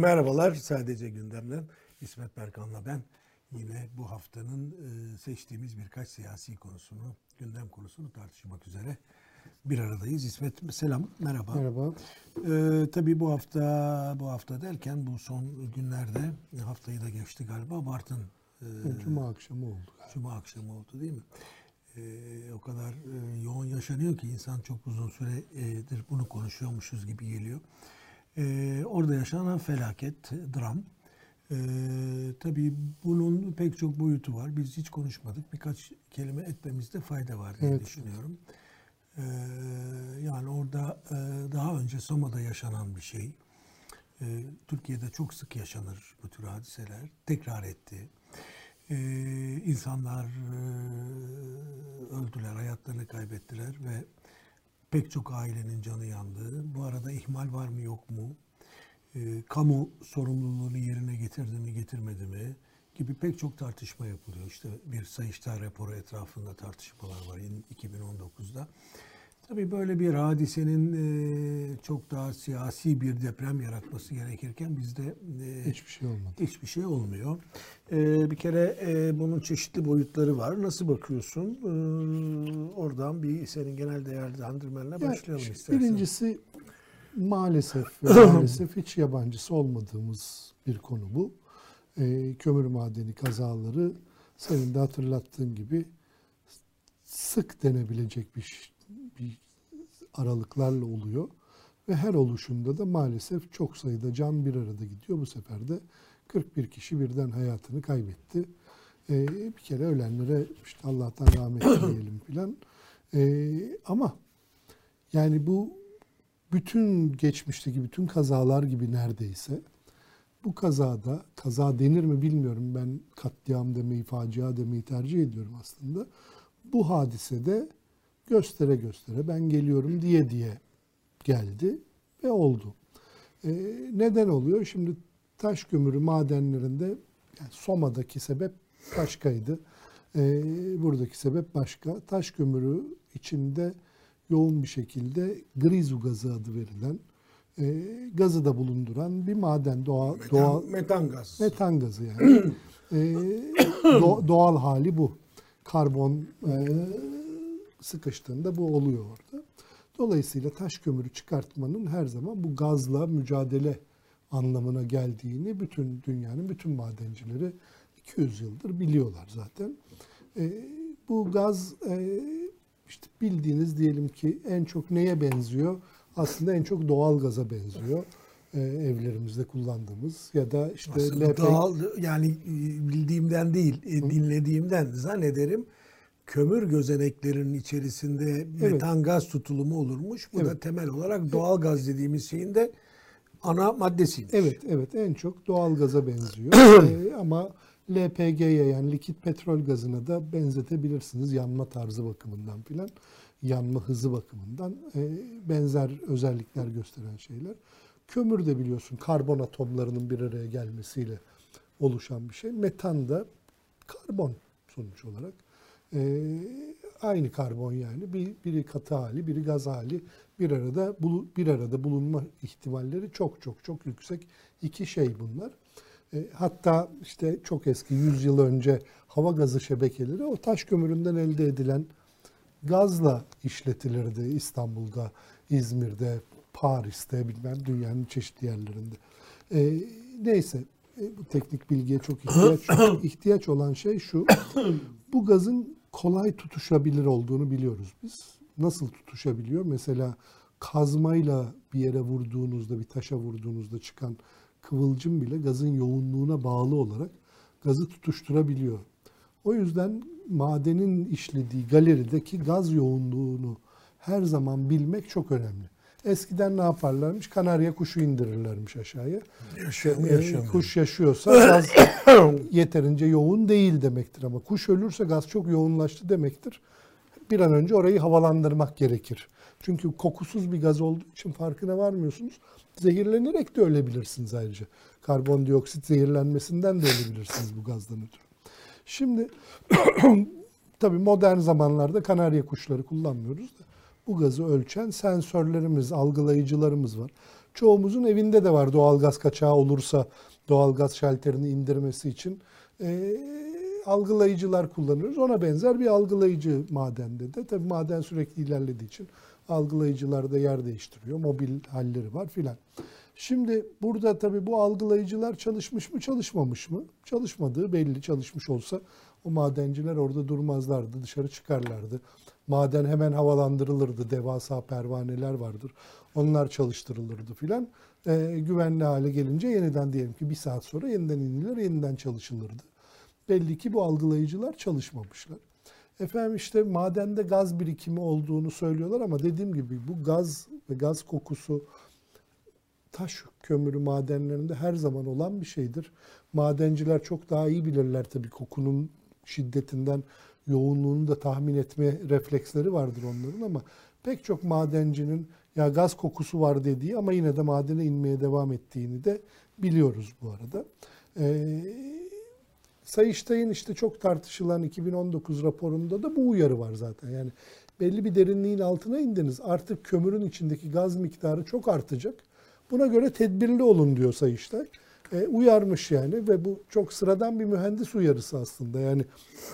Merhabalar. Sadece gündemden İsmet Berkan'la ben yine bu haftanın e, seçtiğimiz birkaç siyasi konusunu, gündem konusunu tartışmak üzere bir aradayız. İsmet selam, merhaba. Merhaba. Ee, tabii bu hafta bu hafta derken bu son günlerde haftayı da geçti galiba Bartın e, Cuma akşamı oldu. Galiba. Cuma akşamı oldu değil mi? Ee, o kadar e, yoğun yaşanıyor ki insan çok uzun süredir bunu konuşuyormuşuz gibi geliyor. Ee, orada yaşanan felaket, dram. Ee, tabii bunun pek çok boyutu var. Biz hiç konuşmadık. Birkaç kelime etmemizde fayda var diye evet. düşünüyorum. Ee, yani orada e, daha önce Soma'da yaşanan bir şey. Ee, Türkiye'de çok sık yaşanır bu tür hadiseler. Tekrar etti. Ee, insanlar e, öldüler, hayatlarını kaybettiler ve pek çok ailenin canı yandı. Bu arada ihmal var mı yok mu? E, kamu sorumluluğunu yerine getirdi mi getirmedi mi? Gibi pek çok tartışma yapılıyor. İşte bir Sayıştay raporu etrafında tartışmalar var 2019'da. Tabii böyle bir hadisenin e, çok daha siyasi bir deprem yaratması gerekirken bizde e, hiçbir şey olmadı. Hiçbir şey olmuyor. E, bir kere bunun çeşitli boyutları var. Nasıl bakıyorsun? Oradan bir senin genel değerlendirmenle başlayalım istersen. Birincisi maalesef maalesef hiç yabancısı olmadığımız bir konu bu. Kömür madeni kazaları senin de hatırlattığın gibi sık denebilecek bir bir aralıklarla oluyor. Ve her oluşumda da maalesef çok sayıda can bir arada gidiyor. Bu sefer de 41 kişi birden hayatını kaybetti. Ee, bir kere ölenlere işte Allah'tan rahmet dileyelim filan. Ee, ama yani bu bütün geçmişteki bütün kazalar gibi neredeyse bu kazada, kaza denir mi bilmiyorum ben katliam demeyi, facia demeyi tercih ediyorum aslında. Bu hadisede göstere göstere ben geliyorum diye diye geldi ve oldu. Ee, neden oluyor? Şimdi taş kömürü madenlerinde yani Soma'daki sebep başkaydı. Ee, buradaki sebep başka. Taş kömürü içinde yoğun bir şekilde grizu gazı adı verilen e, gazı da bulunduran bir maden doğal metan, doğal metan gaz. Metan gazı yani. e, do, doğal hali bu. Karbon e, sıkıştığında bu oluyor orada. Dolayısıyla taş kömürü çıkartmanın her zaman bu gazla mücadele anlamına geldiğini bütün dünyanın bütün madencileri 200 yıldır biliyorlar zaten. E, bu gaz e, işte bildiğiniz diyelim ki en çok neye benziyor? Aslında en çok doğal gaza benziyor. E, evlerimizde kullandığımız ya da işte LPG... doğal yani e, bildiğimden değil, e, dinlediğimden zannederim kömür gözeneklerinin içerisinde metan evet. gaz tutulumu olurmuş. Bu evet. da temel olarak doğal gaz dediğimiz şeyin de ana maddesiymiş. Evet, evet en çok doğal gaza benziyor. ee, ama LPG'ye yani likit petrol gazına da benzetebilirsiniz yanma tarzı bakımından filan. Yanma hızı bakımından e, benzer özellikler gösteren şeyler. Kömür de biliyorsun karbon atomlarının bir araya gelmesiyle oluşan bir şey. Metan da karbon sonuç olarak. Ee, aynı karbon yani bir, biri katı hali, biri gaz hali bir arada bir arada bulunma ihtimalleri çok çok çok yüksek iki şey bunlar. E, hatta işte çok eski 100 yıl önce hava gazı şebekeleri o taş kömüründen elde edilen gazla işletilirdi İstanbul'da, İzmir'de, Paris'te bilmem dünyanın çeşitli yerlerinde. E, neyse e, bu teknik bilgiye çok ihtiyaç ihtiyaç olan şey şu. Bu gazın kolay tutuşabilir olduğunu biliyoruz biz. Nasıl tutuşabiliyor? Mesela kazmayla bir yere vurduğunuzda, bir taşa vurduğunuzda çıkan kıvılcım bile gazın yoğunluğuna bağlı olarak gazı tutuşturabiliyor. O yüzden madenin işlediği galerideki gaz yoğunluğunu her zaman bilmek çok önemli. Eskiden ne yaparlarmış? Kanarya kuşu indirirlermiş aşağıya. Yaşıyor mu yaşamıyor. Kuş yaşıyorsa gaz yeterince yoğun değil demektir ama kuş ölürse gaz çok yoğunlaştı demektir. Bir an önce orayı havalandırmak gerekir. Çünkü kokusuz bir gaz olduğu için farkına varmıyorsunuz. Zehirlenerek de ölebilirsiniz ayrıca. Karbondioksit zehirlenmesinden de ölebilirsiniz bu gazdan ötürü. Şimdi tabii modern zamanlarda kanarya kuşları kullanmıyoruz da bu gazı ölçen sensörlerimiz, algılayıcılarımız var. çoğumuzun evinde de var doğalgaz kaçağı olursa doğalgaz şalterini indirmesi için e, algılayıcılar kullanıyoruz. Ona benzer bir algılayıcı madende de. Tabii maden sürekli ilerlediği için algılayıcılar da yer değiştiriyor. Mobil halleri var filan. Şimdi burada tabii bu algılayıcılar çalışmış mı çalışmamış mı? Çalışmadığı belli çalışmış olsa o madenciler orada durmazlardı, dışarı çıkarlardı. Maden hemen havalandırılırdı, devasa pervaneler vardır. Onlar çalıştırılırdı filan. E, güvenli hale gelince yeniden diyelim ki bir saat sonra yeniden inilir, yeniden çalışılırdı. Belli ki bu algılayıcılar çalışmamışlar. Efendim işte madende gaz birikimi olduğunu söylüyorlar ama dediğim gibi bu gaz ve gaz kokusu taş kömürü madenlerinde her zaman olan bir şeydir. Madenciler çok daha iyi bilirler tabii kokunun şiddetinden, yoğunluğunu da tahmin etme refleksleri vardır onların ama pek çok madencinin ya gaz kokusu var dediği ama yine de madene inmeye devam ettiğini de biliyoruz bu arada. Ee, Sayıştay'ın işte çok tartışılan 2019 raporunda da bu uyarı var zaten. Yani belli bir derinliğin altına indiniz. Artık kömürün içindeki gaz miktarı çok artacak. Buna göre tedbirli olun diyor Sayıştay. E, uyarmış yani ve bu çok sıradan bir mühendis uyarısı aslında. Yani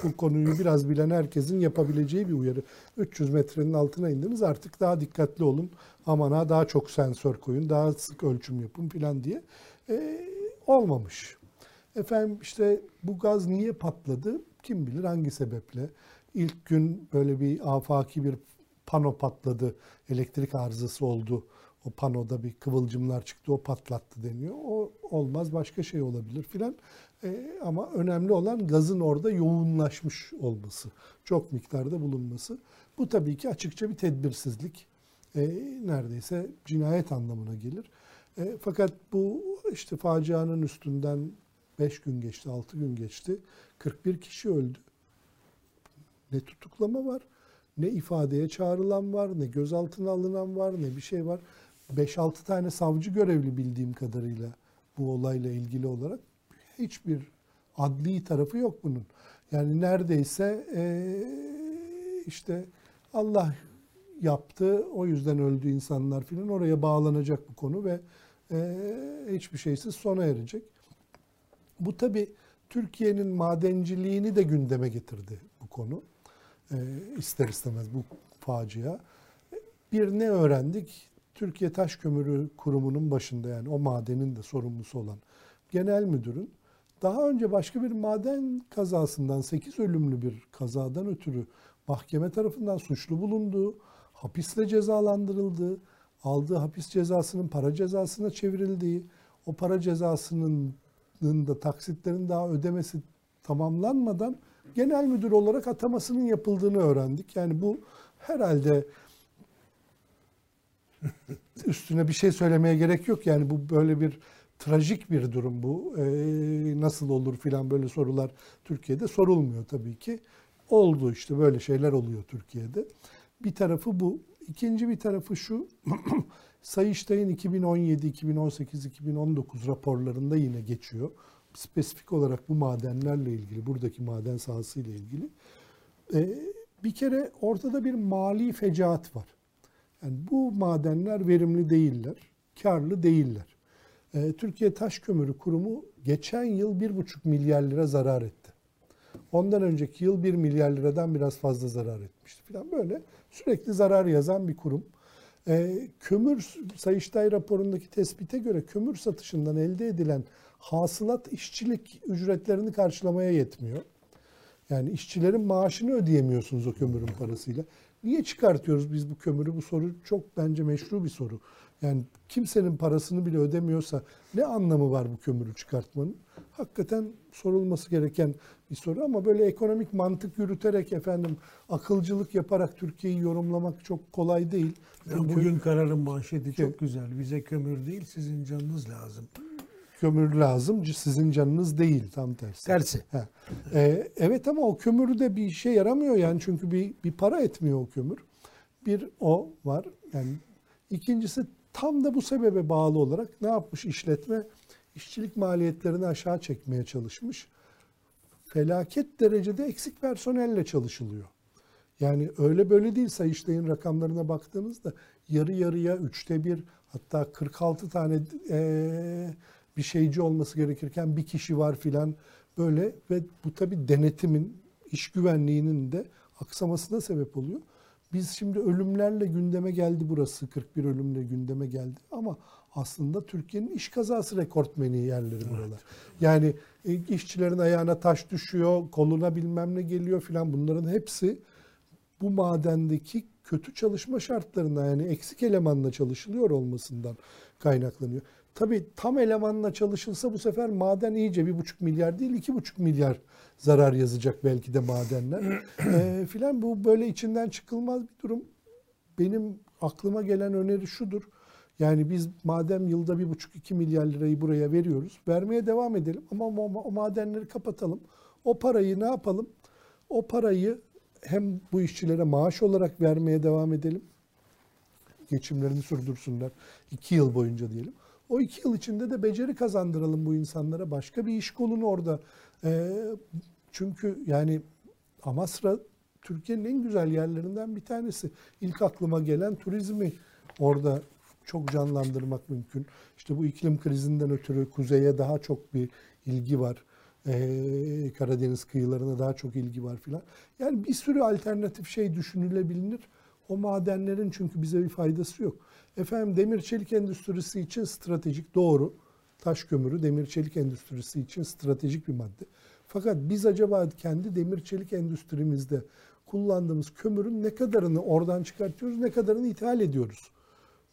bu konuyu biraz bilen herkesin yapabileceği bir uyarı. 300 metrenin altına indiniz artık daha dikkatli olun. Aman ha daha çok sensör koyun, daha sık ölçüm yapın falan diye. E, olmamış. Efendim işte bu gaz niye patladı? Kim bilir hangi sebeple? İlk gün böyle bir afaki bir pano patladı, elektrik arızası oldu o panoda bir kıvılcımlar çıktı, o patlattı deniyor. O olmaz, başka şey olabilir filan. E, ama önemli olan gazın orada yoğunlaşmış olması, çok miktarda bulunması. Bu tabii ki açıkça bir tedbirsizlik. E, neredeyse cinayet anlamına gelir. E, fakat bu işte facianın üstünden 5 gün geçti, 6 gün geçti. 41 kişi öldü. Ne tutuklama var, ne ifadeye çağrılan var, ne gözaltına alınan var, ne bir şey var. 5-6 tane savcı görevli bildiğim kadarıyla bu olayla ilgili olarak hiçbir adli tarafı yok bunun. Yani neredeyse e, işte Allah yaptı o yüzden öldü insanlar filan oraya bağlanacak bu konu ve e, hiçbir şeysiz sona erecek. Bu tabi Türkiye'nin madenciliğini de gündeme getirdi bu konu. E, ister istemez bu facia. Bir ne öğrendik? Türkiye Taş Kömürü Kurumu'nun başında yani o madenin de sorumlusu olan genel müdürün daha önce başka bir maden kazasından 8 ölümlü bir kazadan ötürü mahkeme tarafından suçlu bulunduğu, hapisle cezalandırıldığı, aldığı hapis cezasının para cezasına çevrildiği, o para cezasının da taksitlerin daha ödemesi tamamlanmadan genel müdür olarak atamasının yapıldığını öğrendik. Yani bu herhalde üstüne bir şey söylemeye gerek yok. Yani bu böyle bir trajik bir durum bu. Ee, nasıl olur filan böyle sorular Türkiye'de sorulmuyor tabii ki. Oldu işte böyle şeyler oluyor Türkiye'de. Bir tarafı bu. İkinci bir tarafı şu. Sayıştay'ın 2017, 2018, 2019 raporlarında yine geçiyor. Spesifik olarak bu madenlerle ilgili, buradaki maden sahasıyla ilgili. Ee, bir kere ortada bir mali fecaat var. Yani bu madenler verimli değiller, karlı değiller. Ee, Türkiye Taş Kömürü Kurumu geçen yıl 1,5 milyar lira zarar etti. Ondan önceki yıl 1 milyar liradan biraz fazla zarar etmişti falan böyle sürekli zarar yazan bir kurum. Ee, kömür Sayıştay raporundaki tespite göre kömür satışından elde edilen hasılat işçilik ücretlerini karşılamaya yetmiyor. Yani işçilerin maaşını ödeyemiyorsunuz o kömürün parasıyla. Niye çıkartıyoruz biz bu kömürü? Bu soru çok bence meşru bir soru. Yani kimsenin parasını bile ödemiyorsa ne anlamı var bu kömürü çıkartmanın? Hakikaten sorulması gereken bir soru ama böyle ekonomik mantık yürüterek efendim akılcılık yaparak Türkiye'yi yorumlamak çok kolay değil. Yani bugün kararın manşeti çok güzel. Bize kömür değil sizin canınız lazım kömür lazım. Sizin canınız değil tam tersi. Tersi. Ee, evet ama o kömür de bir şey yaramıyor yani çünkü bir, bir para etmiyor o kömür. Bir o var. Yani ikincisi tam da bu sebebe bağlı olarak ne yapmış işletme? işçilik maliyetlerini aşağı çekmeye çalışmış. Felaket derecede eksik personelle çalışılıyor. Yani öyle böyle değil Sayıştay'ın rakamlarına baktığınızda yarı yarıya, üçte bir Hatta 46 tane e, bir şeyci olması gerekirken bir kişi var filan böyle ve bu tabi denetimin, iş güvenliğinin de aksamasına sebep oluyor. Biz şimdi ölümlerle gündeme geldi burası. 41 ölümle gündeme geldi. Ama aslında Türkiye'nin iş kazası rekortmeni yerleri buralar. Evet. Yani e, işçilerin ayağına taş düşüyor, koluna bilmem ne geliyor filan bunların hepsi bu madendeki kötü çalışma şartlarına yani eksik elemanla çalışılıyor olmasından kaynaklanıyor. Tabii tam elemanla çalışılsa bu sefer maden iyice bir buçuk milyar değil iki buçuk milyar zarar yazacak belki de madenler e, filan. Bu böyle içinden çıkılmaz bir durum. Benim aklıma gelen öneri şudur. Yani biz madem yılda bir buçuk iki milyar lirayı buraya veriyoruz. Vermeye devam edelim ama o, madenleri kapatalım. O parayı ne yapalım? O parayı hem bu işçilere maaş olarak vermeye devam edelim. Geçimlerini sürdürsünler. iki yıl boyunca diyelim. O iki yıl içinde de beceri kazandıralım bu insanlara. Başka bir iş kolunu orada. E, çünkü yani Amasra Türkiye'nin en güzel yerlerinden bir tanesi. İlk aklıma gelen turizmi orada çok canlandırmak mümkün. İşte bu iklim krizinden ötürü kuzeye daha çok bir ilgi var. Ee, Karadeniz kıyılarına daha çok ilgi var filan. Yani bir sürü alternatif şey düşünülebilir. O madenlerin çünkü bize bir faydası yok. Efendim demir çelik endüstrisi için stratejik doğru. Taş kömürü demir çelik endüstrisi için stratejik bir madde. Fakat biz acaba kendi demir çelik endüstrimizde kullandığımız kömürün ne kadarını oradan çıkartıyoruz, ne kadarını ithal ediyoruz?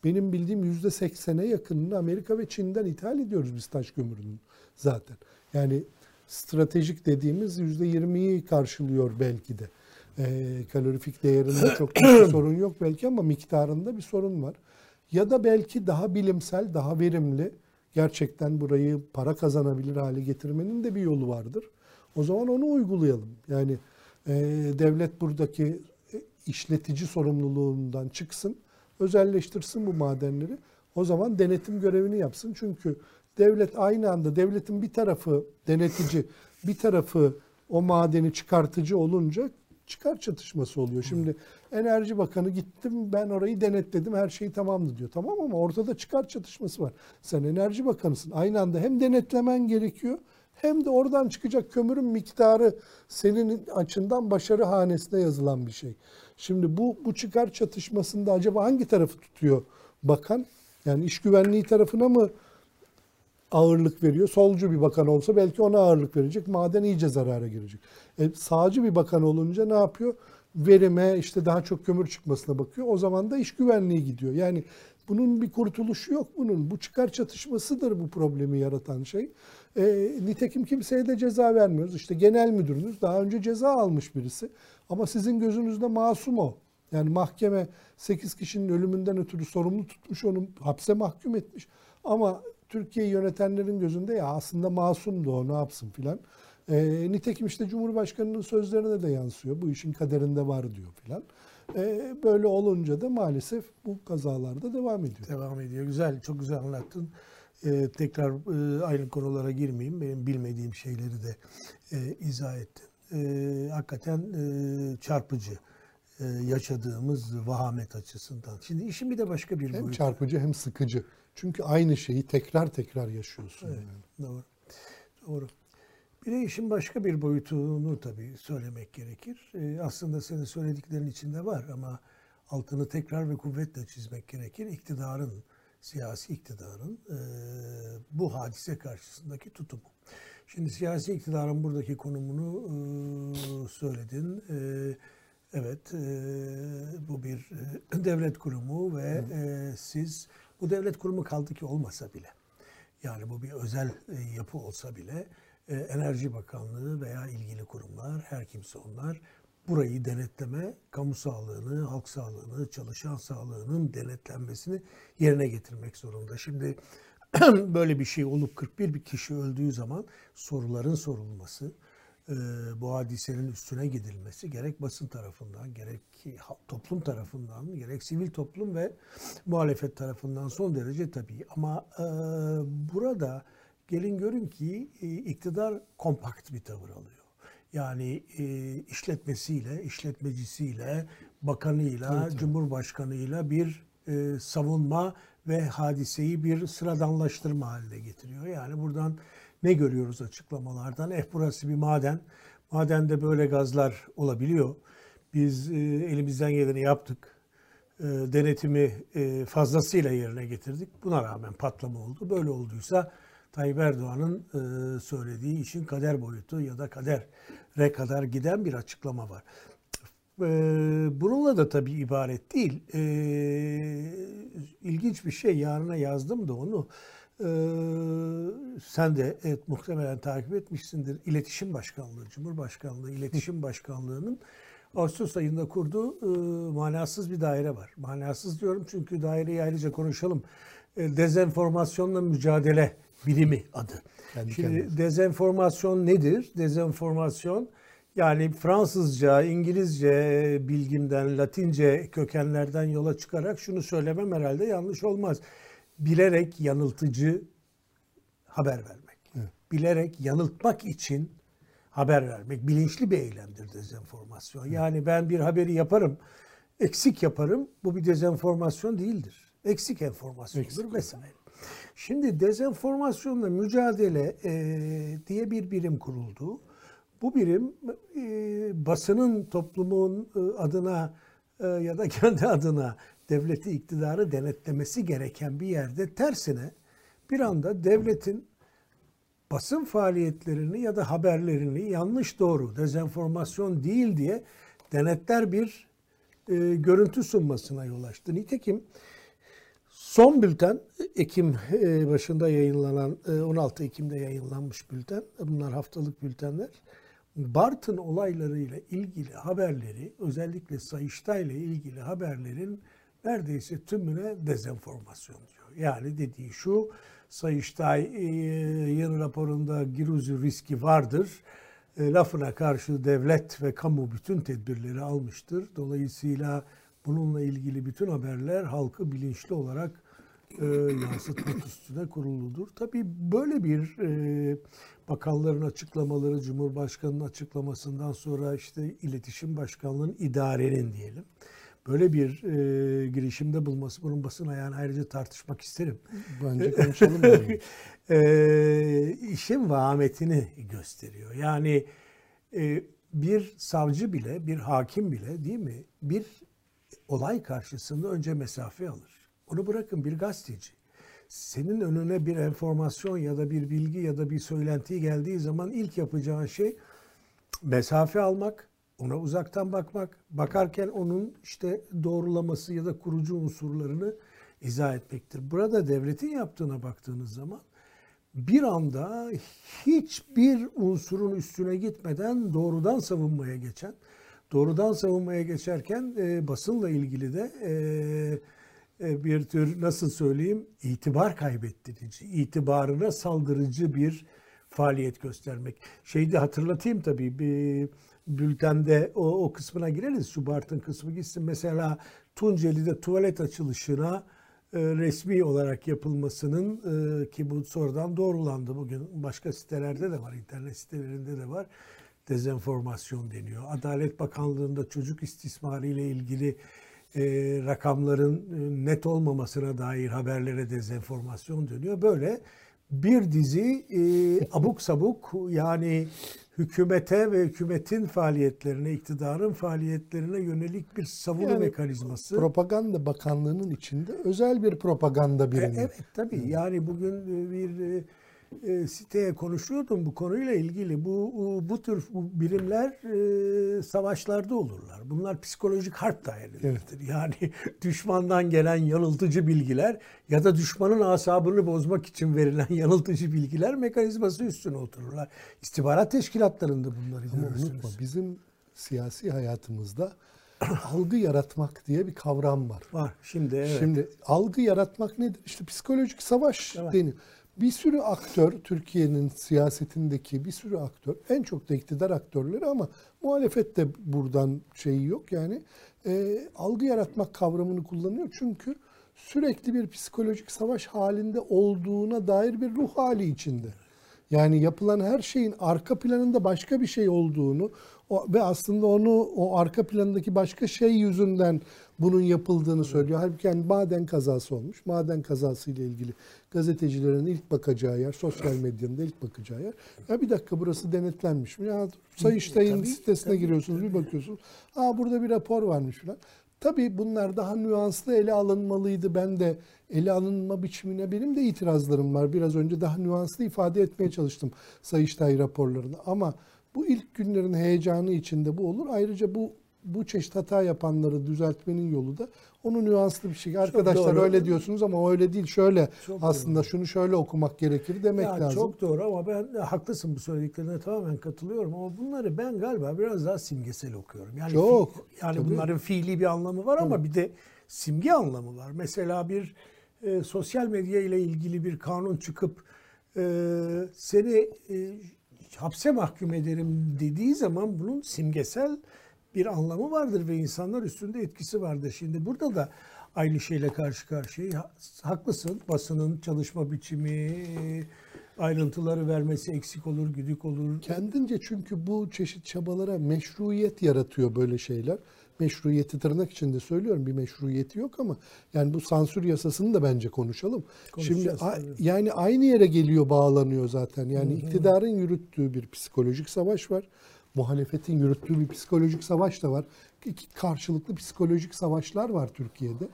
Benim bildiğim yüzde seksene yakınını Amerika ve Çin'den ithal ediyoruz biz taş kömürünün zaten. Yani stratejik dediğimiz yüzde yirmiyi karşılıyor belki de. E, kalorifik değerinde çok bir sorun yok belki ama miktarında bir sorun var. Ya da belki daha bilimsel, daha verimli, gerçekten burayı para kazanabilir hale getirmenin de bir yolu vardır. O zaman onu uygulayalım. Yani e, devlet buradaki e, işletici sorumluluğundan çıksın, özelleştirsin bu madenleri. O zaman denetim görevini yapsın. Çünkü devlet aynı anda devletin bir tarafı denetici, bir tarafı o madeni çıkartıcı olunca çıkar çatışması oluyor. Şimdi Enerji Bakanı gittim ben orayı denetledim her şey tamamdı diyor. Tamam ama ortada çıkar çatışması var. Sen Enerji Bakanısın. Aynı anda hem denetlemen gerekiyor hem de oradan çıkacak kömürün miktarı senin açından başarı hanesine yazılan bir şey. Şimdi bu bu çıkar çatışmasında acaba hangi tarafı tutuyor bakan? Yani iş güvenliği tarafına mı ağırlık veriyor? Solcu bir bakan olsa belki ona ağırlık verecek. Maden iyice zarara girecek. E, sağcı bir bakan olunca ne yapıyor? Verime işte daha çok kömür çıkmasına bakıyor. O zaman da iş güvenliği gidiyor. Yani bunun bir kurtuluşu yok bunun. Bu çıkar çatışmasıdır bu problemi yaratan şey. E, nitekim kimseye de ceza vermiyoruz. İşte genel müdürünüz daha önce ceza almış birisi. Ama sizin gözünüzde masum o. Yani mahkeme 8 kişinin ölümünden ötürü sorumlu tutmuş onu hapse mahkum etmiş. Ama Türkiye'yi yönetenlerin gözünde ya aslında masumdu o ne yapsın filan. E, nitekim işte Cumhurbaşkanı'nın sözlerine de yansıyor. Bu işin kaderinde var diyor filan. E, böyle olunca da maalesef bu kazalarda devam ediyor. Devam ediyor. Güzel, çok güzel anlattın. E, tekrar e, aynı konulara girmeyeyim. Benim bilmediğim şeyleri de e, izah ettin. E, hakikaten e, çarpıcı e, yaşadığımız vahamet açısından. Şimdi işin bir de başka bir Hem boyutu. çarpıcı hem sıkıcı. Çünkü aynı şeyi tekrar tekrar yaşıyorsun. Evet, yani. Doğru. Doğru. Bir de işin başka bir boyutunu tabii söylemek gerekir. Ee, aslında senin söylediklerin içinde var ama altını tekrar ve kuvvetle çizmek gerekir. İktidarın, siyasi iktidarın e, bu hadise karşısındaki tutumu. Şimdi siyasi iktidarın buradaki konumunu e, söyledin. E, evet, e, bu bir e, devlet kurumu ve e, siz bu devlet kurumu kaldı ki olmasa bile, yani bu bir özel e, yapı olsa bile e, Enerji Bakanlığı veya ilgili kurumlar, her kimse onlar burayı denetleme, kamu sağlığını, halk sağlığını, çalışan sağlığının denetlenmesini yerine getirmek zorunda. Şimdi böyle bir şey olup 41 bir kişi öldüğü zaman soruların sorulması, e, bu hadisenin üstüne gidilmesi gerek basın tarafından, gerek toplum tarafından, gerek sivil toplum ve muhalefet tarafından son derece tabii. Ama e, burada gelin görün ki e, iktidar kompakt bir tavır alıyor. Yani e, işletmesiyle, işletmecisiyle, bakanıyla, evet, cumhurbaşkanıyla bir e, savunma ve hadiseyi bir sıradanlaştırma haline getiriyor. Yani buradan ne görüyoruz açıklamalardan? Eh burası bir maden. Madende böyle gazlar olabiliyor. Biz e, elimizden geleni yaptık. E, denetimi e, fazlasıyla yerine getirdik. Buna rağmen patlama oldu. Böyle olduysa Tayyip Erdoğan'ın e, söylediği işin kader boyutu ya da kadere kadar giden bir açıklama var. E, bununla da tabii ibaret değil. E, ilginç bir şey yarına yazdım da onu. E, sen de evet, muhtemelen takip etmişsindir. İletişim Başkanlığı, Cumhurbaşkanlığı İletişim Başkanlığı'nın Ağustos ayında kurduğu e, manasız bir daire var. Manasız diyorum çünkü daireyi ayrıca konuşalım. E, dezenformasyonla mücadele birimi adı. Kendi Şimdi kendine. dezenformasyon nedir? Dezenformasyon yani Fransızca, İngilizce bilgimden, Latince kökenlerden yola çıkarak şunu söylemem herhalde yanlış olmaz. Bilerek yanıltıcı haber vermek. Evet. Bilerek yanıltmak için haber vermek bilinçli bir eylemdir dezenformasyon. Yani ben bir haberi yaparım, eksik yaparım. Bu bir dezenformasyon değildir. Eksik enformasyondur Eksik. vesaire. Şimdi dezenformasyonla mücadele e, diye bir birim kuruldu. Bu birim e, basının toplumun e, adına e, ya da kendi adına devleti iktidarı denetlemesi gereken bir yerde tersine bir anda devletin basın faaliyetlerini ya da haberlerini yanlış doğru, dezenformasyon değil diye denetler bir e, görüntü sunmasına yol açtı. Nitekim son bülten Ekim e, başında yayınlanan, e, 16 Ekim'de yayınlanmış bülten, bunlar haftalık bültenler. Bartın olaylarıyla ilgili haberleri, özellikle Sayıştay ile ilgili haberlerin neredeyse tümüne dezenformasyon diyor. Yani dediği şu, Sayıştay e, raporunda Giruzi riski vardır. E, lafına karşı devlet ve kamu bütün tedbirleri almıştır. Dolayısıyla bununla ilgili bütün haberler halkı bilinçli olarak e, yansıtmak üstüne kuruludur. Tabii böyle bir e, bakanların açıklamaları, Cumhurbaşkanı'nın açıklamasından sonra işte iletişim başkanlığının idarenin diyelim. Böyle bir e, girişimde bulması, bunun basın ayağını ayrıca tartışmak isterim. Bence konuşalım. yani. e, işin vahametini gösteriyor. Yani e, bir savcı bile, bir hakim bile değil mi? Bir olay karşısında önce mesafe alır. Onu bırakın bir gazeteci. Senin önüne bir enformasyon ya da bir bilgi ya da bir söylenti geldiği zaman ilk yapacağın şey mesafe almak, ona uzaktan bakmak, bakarken onun işte doğrulaması ya da kurucu unsurlarını izah etmektir. Burada devletin yaptığına baktığınız zaman bir anda hiçbir unsurun üstüne gitmeden doğrudan savunmaya geçen, doğrudan savunmaya geçerken e, basınla ilgili de e, e, bir tür nasıl söyleyeyim itibar kaybettirici, itibarına saldırıcı bir faaliyet göstermek. Şeyde hatırlatayım tabii bir bültende o, o kısmına gireriz. Şu Bartın kısmı gitsin. Mesela Tunceli'de tuvalet açılışına e, resmi olarak yapılmasının e, ki bu sonradan doğrulandı bugün. Başka sitelerde de var, internet sitelerinde de var. Dezenformasyon deniyor. Adalet Bakanlığı'nda çocuk istismarı ile ilgili e, rakamların e, net olmamasına dair haberlere dezenformasyon dönüyor. Böyle bir dizi e, abuk sabuk yani hükümete ve hükümetin faaliyetlerine, iktidarın faaliyetlerine yönelik bir savunma Yani mekanizması. Propaganda Bakanlığı'nın içinde özel bir propaganda E, birimi. Evet tabii. Yani bugün e, bir e, siteye konuşuyordum bu konuyla ilgili. Bu bu- tür bu birimler e, savaşlarda olurlar. Bunlar psikolojik harp daireleridir. Yani düşmandan gelen yanıltıcı bilgiler ya da düşmanın asabını bozmak için verilen yanıltıcı bilgiler mekanizması üstüne otururlar. İstihbarat teşkilatlarında bunları Ama görürsünüz. unutma bizim siyasi hayatımızda algı yaratmak diye bir kavram var. Var. Şimdi evet. Şimdi algı yaratmak nedir? İşte psikolojik savaş Evet. deniyor. Bir sürü aktör, Türkiye'nin siyasetindeki bir sürü aktör, en çok da iktidar aktörleri ama muhalefet de buradan şeyi yok yani. e, algı yaratmak kavramını kullanıyor çünkü sürekli bir psikolojik savaş halinde olduğuna dair bir ruh hali içinde. Yani yapılan her şeyin arka planında başka bir şey olduğunu ve aslında onu o arka planındaki başka şey yüzünden bunun yapıldığını söylüyor. Halbuki yani maden kazası olmuş. Maden kazası ile ilgili gazetecilerin ilk bakacağı yer, sosyal medyanın da ilk bakacağı yer. Ya bir dakika burası denetlenmiş mi? Ya Sayıştay'ın Tabii, sitesine tabii, giriyorsunuz, bir bakıyorsunuz. Aa burada bir rapor varmış falan. Tabii bunlar daha nüanslı ele alınmalıydı. Ben de ele alınma biçimine benim de itirazlarım var. Biraz önce daha nüanslı ifade etmeye çalıştım Sayıştay raporlarını. Ama bu ilk günlerin heyecanı içinde bu olur. Ayrıca bu bu çeşit hata yapanları düzeltmenin yolu da onu nüanslı bir şey. Arkadaşlar doğru. öyle diyorsunuz ama öyle değil. Şöyle Çok aslında şunu şöyle okumak gerekir demek Ya lazım. Çok doğru ama ben haklısın bu söylediklerine tamamen katılıyorum ama bunları ben galiba biraz daha simgesel okuyorum. Yani Çok, fi- yani tabii. bunların fiili bir anlamı var ama bir de simge anlamı var. Mesela bir e, sosyal medya ile ilgili bir kanun çıkıp e, seni e, hapse mahkum ederim dediği zaman bunun simgesel bir anlamı vardır ve insanlar üstünde etkisi vardır. Şimdi burada da aynı şeyle karşı karşıyayız. Ha- Haklısın. Basının çalışma biçimi, ayrıntıları vermesi eksik olur, güdük olur. Kendince çünkü bu çeşit çabalara meşruiyet yaratıyor böyle şeyler. Meşruiyeti tırnak içinde söylüyorum bir meşruiyeti yok ama yani bu sansür yasasını da bence konuşalım. Şimdi tabii. yani aynı yere geliyor bağlanıyor zaten. Yani iktidarın yürüttüğü bir psikolojik savaş var. Muhalefetin yürüttüğü bir psikolojik savaş da var. İki karşılıklı psikolojik savaşlar var Türkiye'de.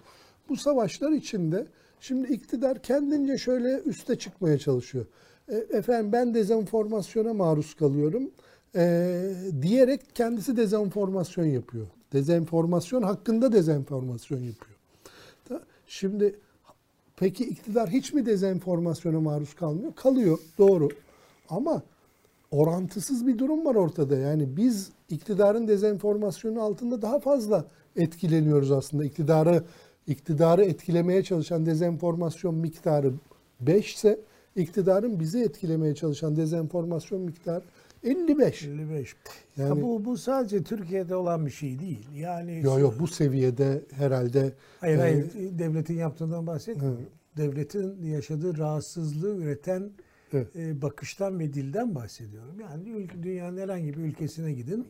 Bu savaşlar içinde şimdi iktidar kendince şöyle üste çıkmaya çalışıyor. E, efendim ben dezenformasyona maruz kalıyorum e, diyerek kendisi dezenformasyon yapıyor. Dezenformasyon hakkında dezenformasyon yapıyor. Şimdi peki iktidar hiç mi dezenformasyona maruz kalmıyor? Kalıyor doğru ama orantısız bir durum var ortada. Yani biz iktidarın dezenformasyonu altında daha fazla etkileniyoruz aslında. İktidarı iktidarı etkilemeye çalışan dezenformasyon miktarı 5 ise iktidarın bizi etkilemeye çalışan dezenformasyon miktarı 55. 55. Yani- Ha, bu, bu sadece Türkiye'de olan bir şey değil. Yani Yok yok bu seviyede herhalde Hayır e, hayır devletin yaptığından bahsetmiyorum. Devletin yaşadığı rahatsızlığı üreten Evet. e, bakıştan ve dilden bahsediyorum. Yani ülke, dünyanın herhangi bir ülkesine gidin.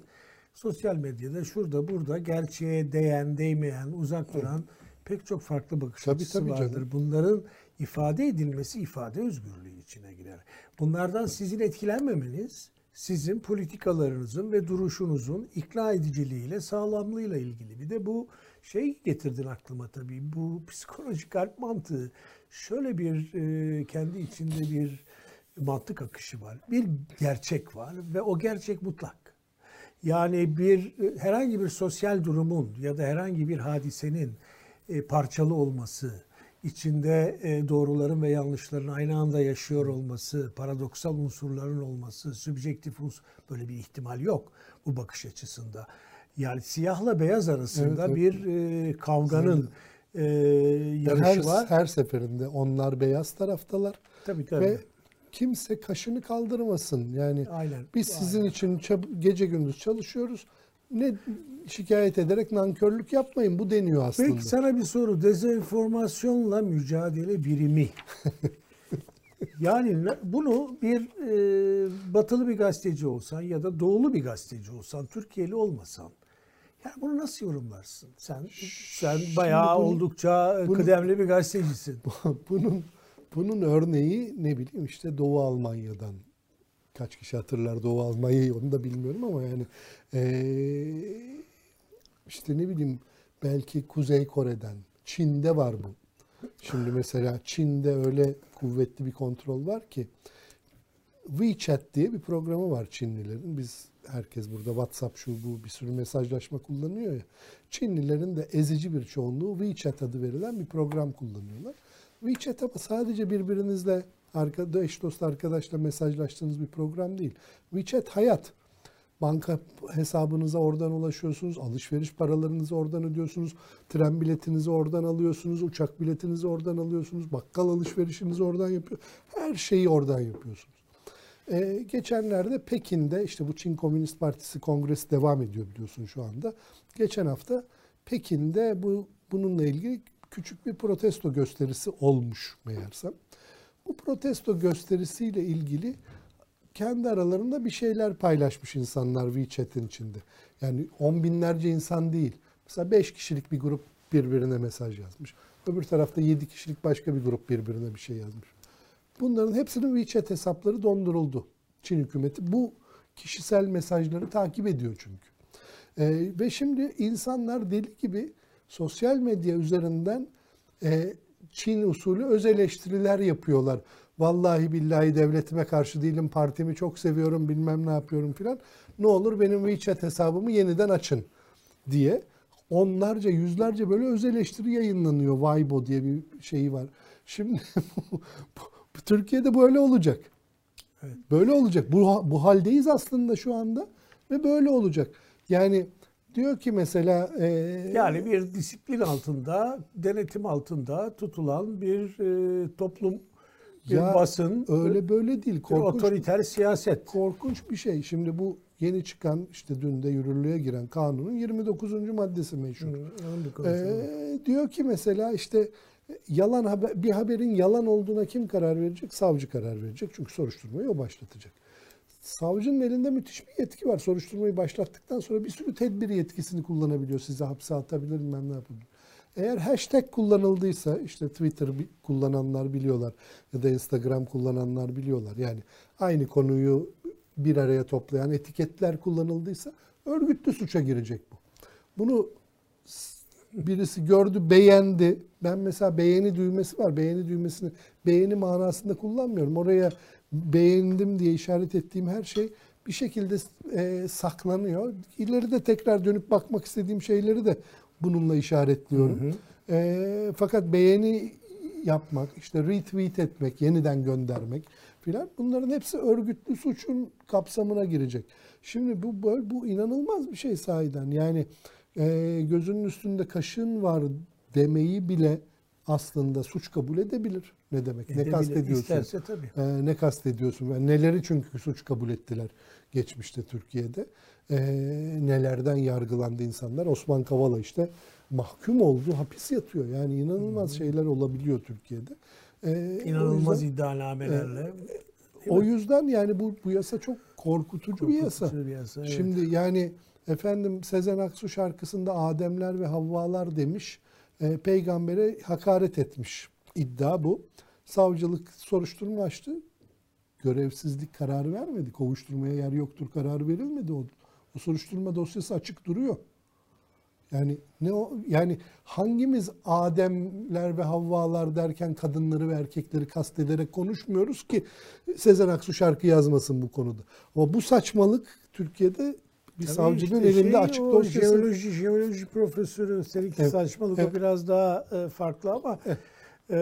Sosyal medyada şurada burada gerçeğe değen, değmeyen, uzak duran pek çok farklı bakış Tabii, açısı tabii vardır. canım. Bunların ifade edilmesi ifade özgürlüğü içine girer. Bunlardan sizin etkilenmemeniz sizin politikalarınızın ve duruşunuzun ikna ediciliğiyle, sağlamlığıyla ilgili. Bir de bu şey getirdin aklıma tabii. Bu psikolojik harp mantığı şöyle bir e, kendi içinde bir mantık akışı var. Bir gerçek var ve o gerçek mutlak. Yani bir herhangi bir sosyal durumun ya da herhangi bir hadisenin e, parçalı olması, içinde e, doğruların ve yanlışların aynı anda yaşıyor olması, paradoksal unsurların olması, sübjektif unsur böyle bir ihtimal yok bu bakış açısında. Yani siyahla beyaz arasında Evet, evet. bir e, kavganın e, her, yarışı var. her seferinde onlar beyaz taraftalar Tabii tabii. ve kimse kaşını kaldırmasın. Yani Aynen. biz sizin için çab- gece gündüz çalışıyoruz. Ne şikayet ederek nankörlük yapmayın. Bu deniyor aslında. Peki sana bir soru. Dezenformasyonla mücadele birimi. yani bunu bir e, batılı bir gazeteci olsan ya da doğulu bir gazeteci olsan, Türkiye'li olmasan yani bunu nasıl yorumlarsın? Sen sen bayağı bunu- oldukça bunu- kıdemli bir gazetecisin. bunun bunun örneği ne bileyim işte Doğu Almanya'dan kaç kişi hatırlar Doğu Almanya'yı onu da bilmiyorum ama yani eee, işte ne bileyim belki Kuzey Kore'den Çin'de var bu. Şimdi mesela Çin'de öyle kuvvetli bir kontrol var ki WeChat diye bir programı var Çinlilerin. Biz herkes burada WhatsApp şu bu bir sürü mesajlaşma kullanıyor ya. Çinlilerin de ezici bir çoğunluğu WeChat adı verilen bir program kullanıyorlar. WeChat ama sadece birbirinizle eş dost arkadaşla mesajlaştığınız bir program değil. WeChat hayat. Banka hesabınıza oradan ulaşıyorsunuz. Alışveriş paralarınızı oradan ödüyorsunuz. Tren biletinizi oradan alıyorsunuz. Uçak biletinizi oradan alıyorsunuz. Bakkal alışverişinizi oradan yapıyor. Her şeyi oradan yapıyorsunuz. Ee, geçenlerde Pekin'de işte bu Çin Komünist Partisi kongresi devam ediyor biliyorsun şu anda. Geçen hafta Pekin'de bu bununla ilgili küçük bir protesto gösterisi olmuş meğersem. Bu protesto gösterisiyle ilgili kendi aralarında bir şeyler paylaşmış insanlar WeChat'in içinde. Yani on binlerce insan değil. Mesela 5 kişilik bir grup birbirine mesaj yazmış. Öbür tarafta 7 kişilik başka bir grup birbirine bir şey yazmış. Bunların hepsinin WeChat hesapları donduruldu. Çin hükümeti bu kişisel mesajları takip ediyor çünkü. Ee, ve şimdi insanlar deli gibi sosyal medya üzerinden e, Çin usulü öz eleştiriler yapıyorlar. Vallahi billahi devletime karşı değilim, partimi çok seviyorum, bilmem ne yapıyorum filan. Ne olur benim WeChat hesabımı yeniden açın diye onlarca, yüzlerce böyle öz eleştiri yayınlanıyor. Weibo diye bir şeyi var. Şimdi Türkiye'de böyle olacak. Evet. Böyle olacak. Bu, bu haldeyiz aslında şu anda ve böyle olacak. Yani diyor ki mesela e, Yani bir disiplin altında, denetim altında tutulan bir e, toplum, bir Ya basın, öyle böyle değil. bir Korkunç, otoriter siyaset. korkunç bir şey. Şimdi bu yeni çıkan işte dün de yürürlüğe giren kanunun 29. maddesi meşhur. Hı, bir. Ee, diyor ki mesela işte yalan haber, bir haberin yalan olduğuna kim karar verecek? Savcı karar verecek. Çünkü soruşturmayı o başlatacak. Savcının elinde müthiş bir yetki var. Soruşturmayı başlattıktan sonra bir sürü tedbir yetkisini kullanabiliyor. Sizi hapse atabilir, bilmem ne yapabilir. Eğer hashtag kullanıldıysa işte Twitter kullananlar biliyorlar ya da Instagram kullananlar biliyorlar. Yani aynı konuyu bir araya toplayan etiketler kullanıldıysa örgütlü suça girecek bu. Bunu birisi gördü, beğendi. Ben mesela beğeni düğmesi var. Beğeni düğmesini beğeni manasında kullanmıyorum. Oraya beğendim diye işaret ettiğim her şey bir şekilde e, saklanıyor. İleride tekrar dönüp bakmak istediğim şeyleri de bununla işaretliyorum. E, fakat beğeni yapmak, işte retweet etmek, yeniden göndermek filan bunların hepsi örgütlü suçun kapsamına girecek. Şimdi bu böyle bu inanılmaz bir şey sahiden. Yani e, gözünün üstünde kaşın var demeyi bile aslında suç kabul edebilir. Ne demek? Ne Edebilir, kastediyorsun? isterse tabii. Ee, ne kastediyorsun? Yani neleri çünkü suç kabul ettiler geçmişte Türkiye'de. Ee, nelerden yargılandı insanlar. Osman Kavala işte mahkum oldu, hapis yatıyor. Yani inanılmaz şeyler olabiliyor Türkiye'de. O İnanılmaz yüzden- iddianamelerle. o yüzden yani bu bu yasa çok korkutucu bir yasa. korkutucu bir yasa, evet. Şimdi yani efendim Sezen Aksu şarkısında Ademler ve Havvalar demiş. E, peygambere hakaret etmiş. İddia bu. Savcılık soruşturma açtı. Görevsizlik kararı vermedi. Kovuşturmaya yer yoktur kararı verilmedi. O, o soruşturma dosyası açık duruyor. Yani ne o yani hangimiz Ademler ve Havvalar derken kadınları ve erkekleri kastederek konuşmuyoruz ki Sezen Aksu şarkı yazmasın bu konuda. Ama bu saçmalık Türkiye'de bir Tabii savcının işte elinde şey, açık o dosyası. Jeoloji, jeoloji profesörü üstelik Evet, saçmalık evet. o biraz daha e, farklı ama Evet. e,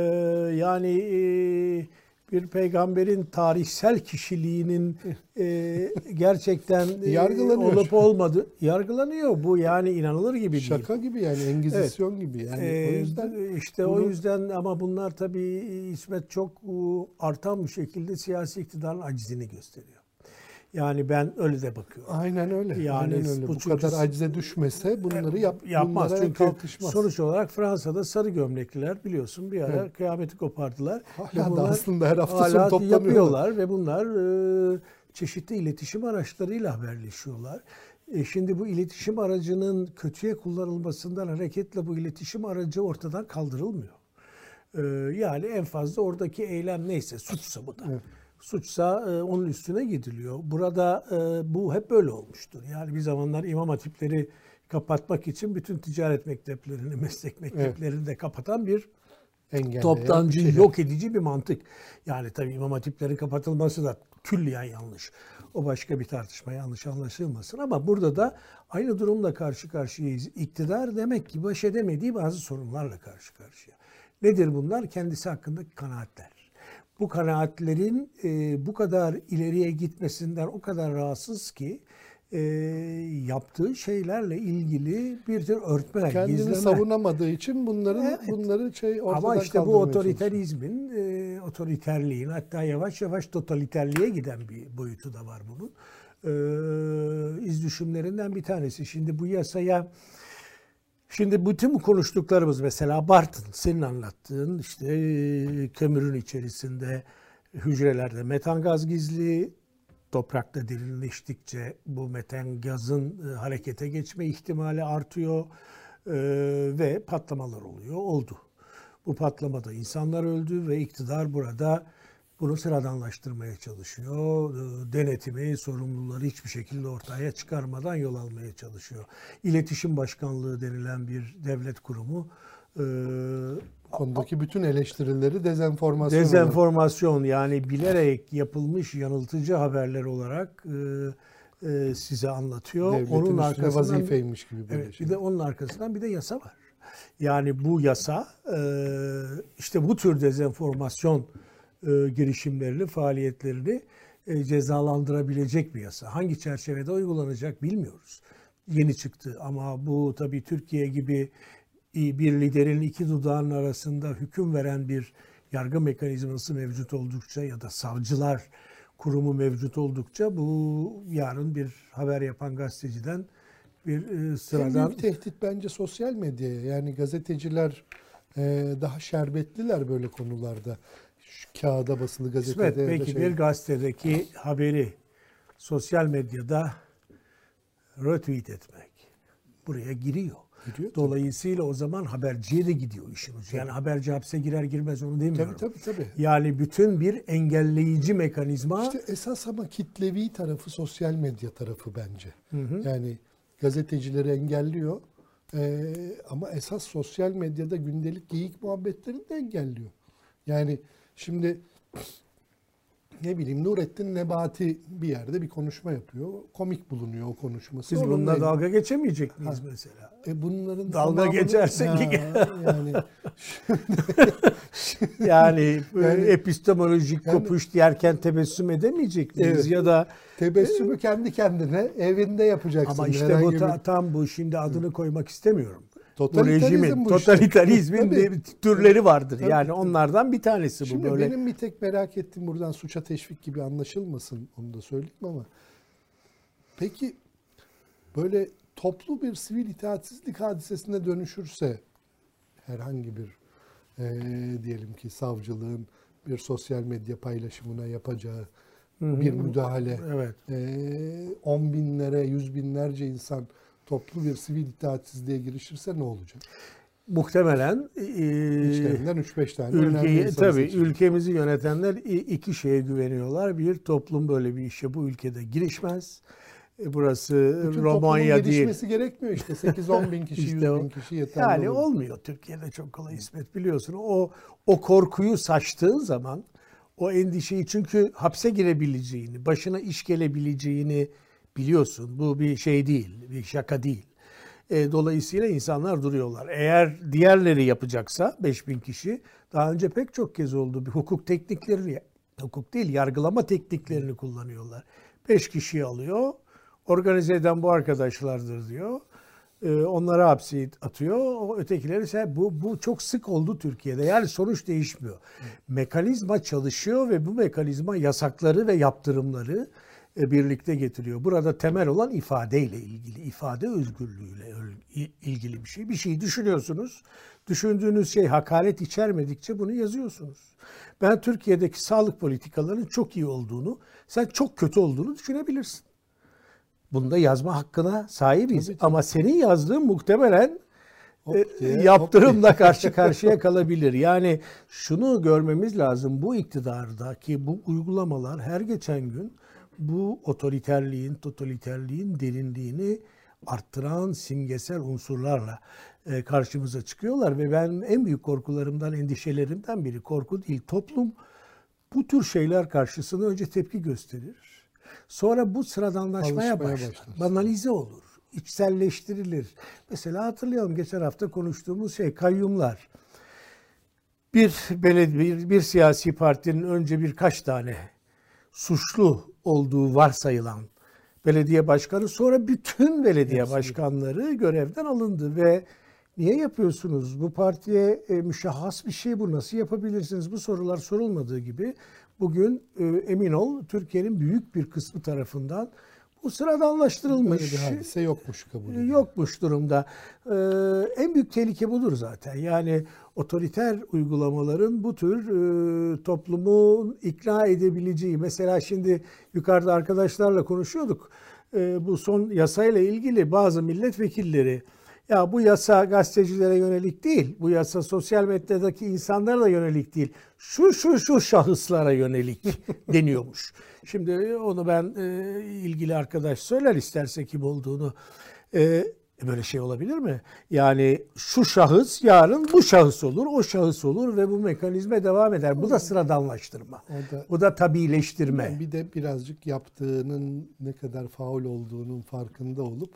yani e, bir peygamberin tarihsel kişiliğinin e, gerçekten e, Yargılanıyor. olup olmadı yargılanıyor. Bu yani inanılır gibi değil. Şaka gibi yani Engizisyon gibi yani. o Ee, yüzden işte o bunu- yüzden ama bunlar tabii İsmet çok e, artan bir şekilde siyasi iktidarın acizini gösteriyor. Yani ben öyle de bakıyorum. aynen öyle. Yani aynen öyle. bu Bu, çünkü- kadar acize düşmese bunları yap, Yapmaz çünkü kalkışmaz. sonuç olarak Fransa'da sarı gömlekliler biliyorsun bir ara Evet. kıyameti kopardılar. Hala da aslında her hafta hala sonu toplanıyorlar. yapıyorlar ve bunlar e, çeşitli iletişim araçlarıyla haberleşiyorlar. E, şimdi bu iletişim aracının kötüye kullanılmasından hareketle bu iletişim aracı ortadan kaldırılmıyor. E, yani en fazla oradaki eylem neyse suçsa bu da. Evet. Suçsa e, onun üstüne gidiliyor. Burada e, bu hep böyle olmuştur. Yani bir zamanlar imam hatipleri kapatmak için bütün ticaret mekteplerini, meslek mekteplerini de kapatan bir Engelleyen toptancı, şey. yok edici bir mantık. Yani tabii imam hatiplerin kapatılması da külliyen yanlış. O başka bir tartışma yanlış anlaşılmasın ama burada da aynı durumla karşı karşıyayız. İktidar demek ki baş edemediği bazı sorunlarla karşı karşıya. Nedir bunlar? Kendisi hakkındaki kanaatler. Bu kanaatlerin e, bu kadar ileriye gitmesinden o kadar rahatsız ki e, yaptığı şeylerle ilgili bir tür örtme, Kendini gizleme. savunamadığı için bunların Evet. bunları şey ortadan Ama işte bu otoriterizmin, e, otoriterliğin hatta yavaş yavaş totaliterliğe giden bir boyutu da var bunun. E, iz düşümlerinden bir tanesi. Şimdi bu yasaya Şimdi bütün konuştuklarımız mesela Bartın senin anlattığın işte e, kömürün içerisinde hücrelerde metan gaz gizli toprakta derinleştikçe bu meten gazın e, harekete geçme ihtimali artıyor e, ve patlamalar oluyor. Oldu. Bu patlamada insanlar öldü ve iktidar burada bunu sıradanlaştırmaya çalışıyor. E, Denetimi, sorumluları hiçbir şekilde ortaya çıkarmadan yol almaya çalışıyor. İletişim Başkanlığı denilen bir devlet kurumu e, konudaki bütün eleştirileri dezenformasyon olarak- Dezenformasyon yani bilerek yapılmış yanıltıcı haberler olarak e, e, size anlatıyor. devletin onun arkasından vazifeymiş gibi böyle evet, şey. bir de onun arkasından bir de yasa var. Yani bu yasa e, işte bu tür dezenformasyon e, girişimlerini, faaliyetlerini e, cezalandırabilecek bir yasa. Hangi çerçevede uygulanacak bilmiyoruz. Yeni çıktı ama bu tabii Türkiye gibi bir liderin iki dudağının arasında hüküm veren bir yargı mekanizması mevcut oldukça ya da savcılar kurumu mevcut oldukça bu yarın bir haber yapan gazeteciden bir e, En sıradan büyük tehdit bence sosyal medyaya. Yani gazeteciler e, daha şerbetliler böyle konularda. Şu kağıda basılı gazetede. İsmet belki şey- bir gazetedeki haberi sosyal medyada retweet etmek buraya giriyor. Tabii. Dolayısıyla o zaman haberciye de gidiyor ucu. Yani haberci hapse girer girmez onu demiyorum. Tabii tabii tabii. Yani bütün bir engelleyici mekanizma İşte esas ama kitlevi tarafı sosyal medya tarafı bence. Yani gazetecileri engelliyor. Ee, ama esas sosyal medyada gündelik geyik muhabbetlerini de engelliyor. Yani şimdi ne bileyim Nurettin Nebati bir yerde bir konuşma yapıyor. Komik bulunuyor o konuşması. Onunla bununla dalga geçemeyecek miyiz mesela? E bunların Dalga geçersek- Ha, yani Yani, Yani- epistemolojik Yani- kopuş yerken tebessüm edemeyecek miyiz? Evet. Ya da tebessümü kendi kendine evinde yapacaksın. ama işte bu ta- tam bu şimdi adını koymak istemiyorum. Bu Totalitarizm rejimin, bu işte. totalitarizmin Tabii. bir türleri vardır. Tabii, yani onlardan bir tanesi bu Şimdi böyle. benim bir tek merak ettiğim buradan suça teşvik gibi anlaşılmasın onu da söyleyeyim ama peki böyle toplu bir sivil itaatsizlik hadisesine dönüşürse herhangi bir eee, diyelim ki savcılığın bir sosyal medya paylaşımına yapacağı bir müdahale Evet. eee, on binlere yüz binlerce insan toplu bir sivil itaatsizliğe girişirse ne olacak? Muhtemelen e, İçlerinden 3-5 tane ülkeyi tabii seçilir. ülkemizi yönetenler iki şeye güveniyorlar. Bir toplum böyle bir işe bu ülkede girişmez. E, Burası Bütün Romanya değil. gelişmesi gerekmiyor işte. 8-10 bin kişi, 100 İşte o- bin kişi yeterli Yani olur. olmuyor Türkiye'de çok kolay İsmet biliyorsun. O o korkuyu saçtığın zaman o endişeyi çünkü hapse girebileceğini, başına iş gelebileceğini biliyorsun. Bu bir şey değil, bir şaka değil. E, dolayısıyla insanlar duruyorlar. Eğer diğerleri yapacaksa 5000 kişi daha önce pek çok kez oldu. Bir hukuk tekniklerini, hukuk değil yargılama tekniklerini kullanıyorlar. 5 kişiyi alıyor. Organize eden bu arkadaşlardır diyor. E, onları hapse atıyor. O ötekileri ise bu bu çok sık oldu Türkiye'de. Yani sonuç değişmiyor. Mekanizma çalışıyor ve bu mekanizma yasakları ve yaptırımları birlikte getiriyor. Burada temel olan ifadeyle ilgili, ifade özgürlüğüyle ilgili bir şey. Bir şey düşünüyorsunuz. Düşündüğünüz şey hakaret içermedikçe bunu yazıyorsunuz. Ben Türkiye'deki sağlık politikalarının çok iyi olduğunu, sen çok kötü olduğunu düşünebilirsin. Bunda yazma hakkına sahibiz. Tabii, tabii. Ama senin yazdığın muhtemelen Hop e, diye, hop yaptırımla karşı karşıya kalabilir. Yani şunu görmemiz lazım. Bu iktidardaki bu uygulamalar her geçen gün bu otoriterliğin, totaliterliğin derinliğini arttıran simgesel unsurlarla e, karşımıza çıkıyorlar ve ben en büyük korkularımdan, endişelerimden biri korku değil. Toplum bu tür şeyler karşısında önce tepki gösterir. Sonra bu sıradanlaşmaya Alışmaya başlar. başlar. Banalize olur. içselleştirilir. Mesela hatırlayalım geçen hafta konuştuğumuz şey kayyumlar. Bir belediye, bir, bir siyasi partinin önce birkaç tane suçlu olduğu varsayılan belediye başkanı sonra bütün belediye Hepsi. başkanları görevden alındı ve niye yapıyorsunuz? Bu partiye e, müşahhas bir şey bu. Nasıl yapabilirsiniz? Bu sorular sorulmadığı gibi bugün e, emin ol Türkiye'nin büyük bir kısmı tarafından Bu sıradanlaştırılmış. Böyle bir hadise yokmuş kabul ediliyor. yokmuş durumda. Ee, en büyük tehlike budur zaten. Yani otoriter uygulamaların bu tür e, toplumu ikna edebileceği. Mesela şimdi yukarıda arkadaşlarla konuşuyorduk. Ee, bu son yasayla ilgili bazı milletvekilleri ya bu yasa gazetecilere yönelik değil, bu yasa sosyal medyadaki insanlara da yönelik değil. Şu şu şu şahıslara yönelik deniyormuş. Şimdi onu ben e, ilgili arkadaş söyler isterse kim olduğunu. E, böyle şey olabilir mi? Yani şu şahıs yarın bu şahıs olur, o şahıs olur ve bu mekanizma devam eder. Bu da sıradanlaştırma. O da- Bu da tabiileştirme. Bir de birazcık yaptığının ne kadar faul olduğunun farkında olup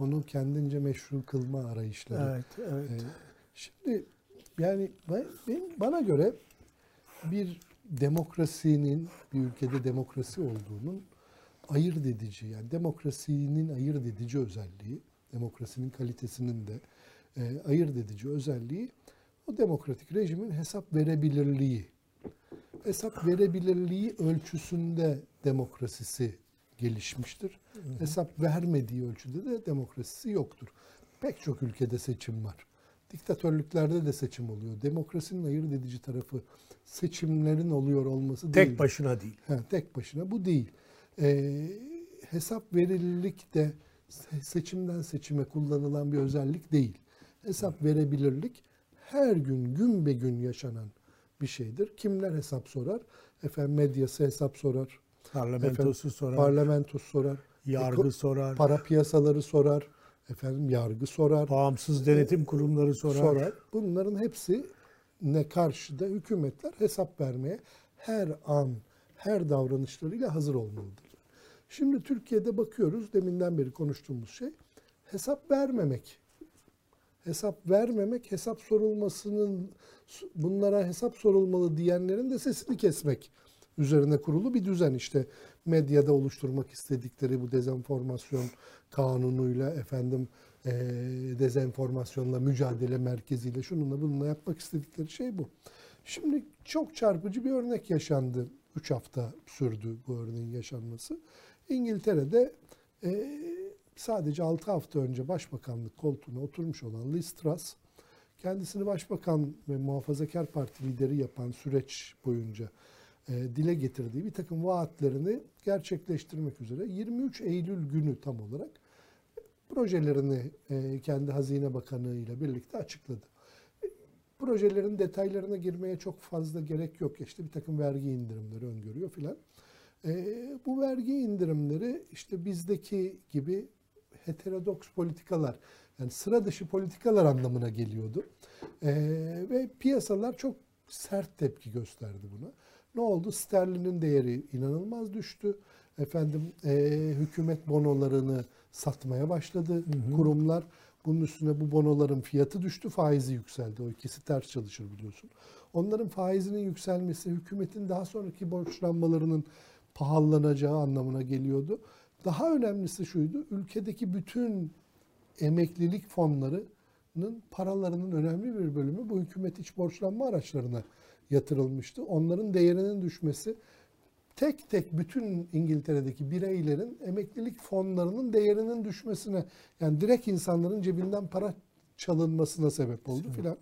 onu kendince meşru kılma arayışları. Evet, evet. Ee, Şimdi yani ben, benim- bana göre bir demokrasinin bir ülkede demokrasi olduğunun ayırt edici yani demokrasinin ayırt edici özelliği, demokrasinin kalitesinin de e, ayırt edici özelliği o demokratik rejimin hesap verebilirliği. Hesap verebilirliği ölçüsünde demokrasisi gelişmiştir. Hesap vermediği ölçüde de demokrasisi yoktur. Pek çok ülkede seçim var. Diktatörlüklerde de seçim oluyor. Demokrasinin ayırt edici tarafı seçimlerin oluyor olması değil. Tek başına değil. Ha, tek başına bu değil. Ee, hesap verilirlik de se- seçimden seçime kullanılan bir özellik değil. Hesap verebilirlik her gün gün be gün yaşanan bir şeydir. Kimler hesap sorar? Efendim medyası hesap sorar. Parlamentosu Efendim, sorar, Parlamentosu sorar. yargı Eko- sorar, Para piyasaları sorar. Efendim yargı sorar. bağımsız denetim kurumları sorar. sorar. Bunların hepsi ne karşıda hükümetler hesap vermeye her an, her davranışlarıyla hazır olmalıdır. Şimdi Türkiye'de bakıyoruz, deminden beri konuştuğumuz şey, hesap vermemek. Hesap vermemek, hesap sorulmasının, bunlara hesap sorulmalı diyenlerin de sesini kesmek üzerine kurulu bir düzen. işte medyada oluşturmak istedikleri bu dezenformasyon kanunuyla efendim eee dezenformasyonla mücadele merkeziyle şununla bununla yapmak istedikleri şey bu. Şimdi çok çarpıcı bir örnek yaşandı. 3 hafta sürdü bu örneğin yaşanması. İngiltere'de eee, sadece 6 hafta önce başbakanlık koltuğuna oturmuş olan Liz Truss, kendisini başbakan ve muhafazakar parti lideri yapan süreç boyunca e, dile getirdiği bir takım vaatlerini gerçekleştirmek üzere 23 Eylül günü tam olarak projelerini e, kendi Hazine Bakanı ile birlikte açıkladı. E, Projelerin detaylarına girmeye çok fazla gerek yok. İşte bir takım vergi indirimleri öngörüyor filan. E, bu vergi indirimleri işte bizdeki gibi heterodoks politikalar, yani sıra dışı politikalar anlamına geliyordu. E, ve piyasalar çok sert tepki gösterdi buna. Ne oldu? Sterlinin değeri inanılmaz düştü. Efendim e, hükümet bonolarını satmaya başladı kurumlar. Bunun üstüne bu bonoların fiyatı düştü, faizi yükseldi. O ikisi ters çalışır biliyorsun. Onların faizinin yükselmesi hükümetin daha sonraki borçlanmalarının pahalanacağı anlamına geliyordu. Daha önemlisi şuydu, ülkedeki bütün emeklilik fonlarının paralarının önemli bir bölümü bu hükümet iç borçlanma araçlarına yatırılmıştı. Onların değerinin düşmesi tek tek bütün İngiltere'deki bireylerin emeklilik fonlarının değerinin düşmesine yani direkt insanların cebinden para çalınmasına sebep oldu filan.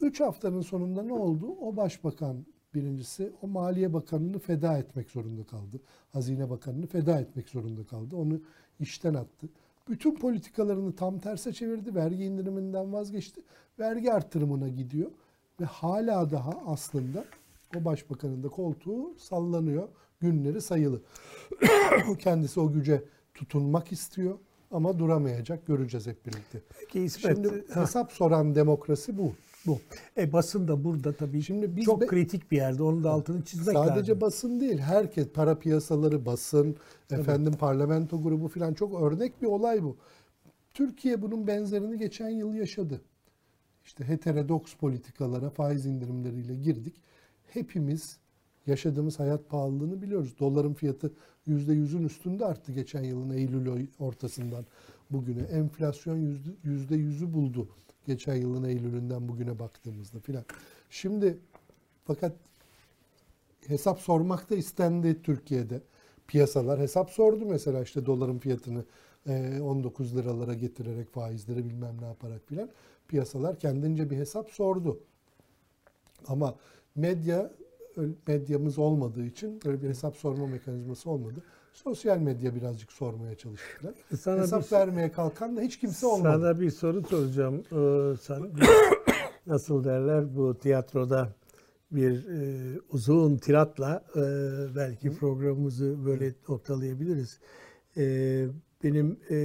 Üç haftanın sonunda ne oldu? O başbakan birincisi o Maliye Bakanı'nı feda etmek zorunda kaldı. Hazine Bakanı'nı feda etmek zorunda kaldı. Onu işten attı. Bütün politikalarını tam terse çevirdi. Vergi indiriminden vazgeçti. Vergi artırımına gidiyor. Ve hala daha aslında o başbakanın da koltuğu sallanıyor. Günleri sayılı. Kendisi o güce tutunmak istiyor ama duramayacak. Göreceğiz hep birlikte. Peki İsmet, Şimdi ha, hesap soran demokrasi bu. Bu. e, basın da burada tabii Şimdi biz çok be- kritik bir yerde. Onun da altını çizmek Sadece lazım. basın değil, herkes para piyasaları, basın, efendim parlamento grubu falan çok örnek bir olay bu. Türkiye bunun benzerini geçen yıl yaşadı. İşte heterodoks politikalara, faiz indirimleriyle girdik. Hepimiz yaşadığımız hayat pahalılığını biliyoruz. Doların fiyatı %100'ün üstünde arttı geçen yılın Eylül ortasından bugüne. Enflasyon yüzde- %100'ü buldu geçen yılın Eylül'ünden bugüne baktığımızda filan. Şimdi fakat hesap sormak da istendi Türkiye'de. piyasalar hesap sordu mesela işte doların fiyatını e, 19 liralara getirerek faizleri bilmem ne yaparak filan piyasalar kendince bir hesap sordu. Ama medya medyamız olmadığı için böyle bir hesap sorma mekanizması olmadı. Sosyal medya birazcık sormaya çalıştılar. Sana hesap bir- vermeye kalkan da hiç kimse olmadı. Sana bir soru soracağım. Ee, sen nasıl derler bu tiyatroda bir e, uzun tiratla e, belki programımızı böyle noktalayabiliriz. E, benim e,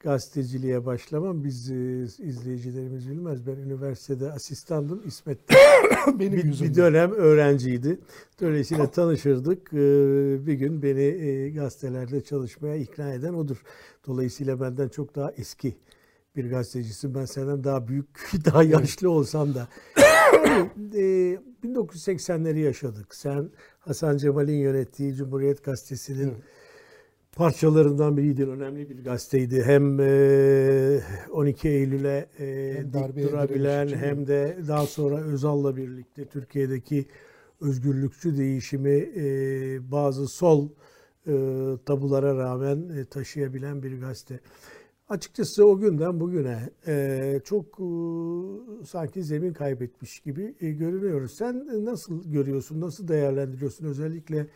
gazeteciliğe başlamam biz e, izleyicilerimiz bilmez. Ben üniversitede asistandım. İsmet Benim bir, yüzümden. bir dönem öğrenciydi. Dolayısıyla tanışırdık. Ee, Bir gün beni e, gazetelerde çalışmaya ikna eden odur. Dolayısıyla benden çok daha eski bir gazetecisin. Ben senden daha büyük, daha yaşlı olsam da. Yani, e, 1980'leri yaşadık. Sen Hasan Cemal'in yönettiği Cumhuriyet Gazetesi'nin Evet. Parçalarından biriydin. Önemli bir gazeteydi. Hem e, 12 Eylül'e e, dik durabilen hem de daha sonra Özal'la birlikte Türkiye'deki özgürlükçü değişimi e, bazı sol e, tabulara rağmen e, taşıyabilen bir gazete. Açıkçası o günden bugüne e, çok e, sanki zemin kaybetmiş gibi e, görünüyoruz. Sen nasıl görüyorsun, nasıl değerlendiriyorsun özellikle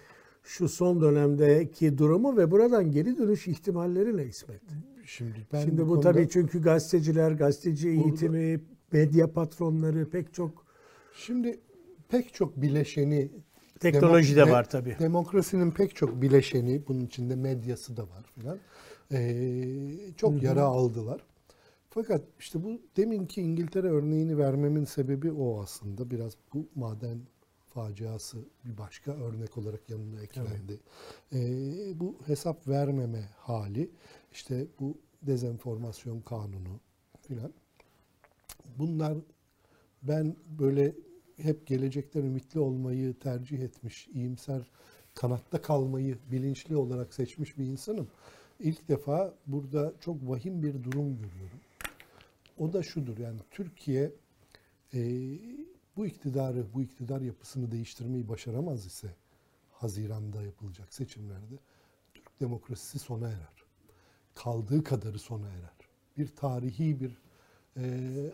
şu son dönemdeki durumu ve buradan geri dönüş ihtimalleri ne İsmet? Şimdi ben Şimdi bu konuda- tabii çünkü gazeteciler, gazeteci eğitimi, medya patronları pek çok Şimdi pek çok bileşeni teknoloji de var tabii. Demokrasinin pek çok bileşeni, bunun içinde medyası da var filan. Ee, çok yara aldılar. Fakat işte bu deminki İngiltere örneğini vermemin sebebi o aslında. Biraz bu maden faciası bir başka örnek olarak yanına eklendi. Ee, bu hesap vermeme hali, işte bu dezenformasyon kanunu filan. Bunlar ben böyle hep gelecekten ümitli olmayı tercih etmiş, iyimser kanatta kalmayı bilinçli olarak seçmiş bir insanım. İlk defa burada çok vahim bir durum görüyorum. O da şudur yani Türkiye e, bu iktidarı, bu iktidar yapısını değiştirmeyi başaramaz ise Haziran'da yapılacak seçimlerde Türk demokrasisi sona erer. Kaldığı kadarı sona erer. Bir tarihi bir e,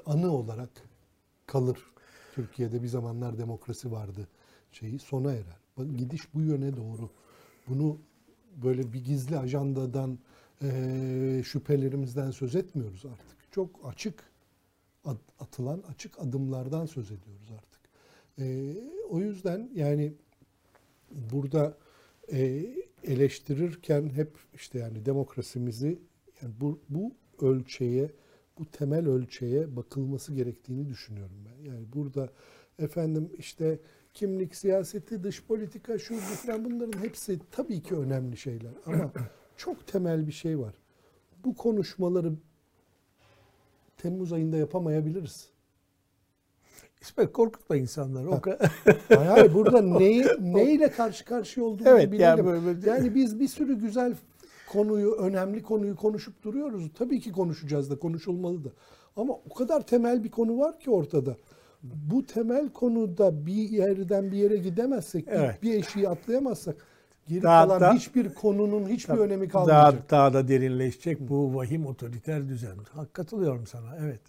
anı olarak kalır. Türkiye'de bir zamanlar demokrasi vardı şeyi sona erer. Gidiş bu yöne doğru. Bunu böyle bir gizli ajandadan e, şüphelerimizden söz etmiyoruz artık. Çok açık atılan açık adımlardan söz ediyoruz artık. E, o yüzden yani burada e, eleştirirken hep işte yani demokrasimizi yani bu, bu ölçeğe, bu temel ölçeğe bakılması gerektiğini düşünüyorum ben. Yani burada efendim işte kimlik siyaseti, dış politika, şu falan bunların hepsi tabii ki önemli şeyler ama çok temel bir şey var. Bu konuşmaları Temmuz ayında yapamayabiliriz. İsmet korkutma insanları. O kadar. Hayır, hayır, burada neyi, neyle karşı karşıya olduğumuzu Evet, bilelim. yani Yani, böyle- biz bir sürü güzel konuyu, önemli konuyu konuşup duruyoruz. Tabii ki konuşacağız da, konuşulmalı da. Ama o kadar temel bir konu var ki ortada. Bu temel konuda bir yerden bir yere gidemezsek, Evet. bir eşiği atlayamazsak geri Daha kalan da- hiçbir konunun hiçbir Tabii, önemi kalmayacak. Daha, daha da derinleşecek bu vahim otoriter düzen. Hak katılıyorum sana. Evet.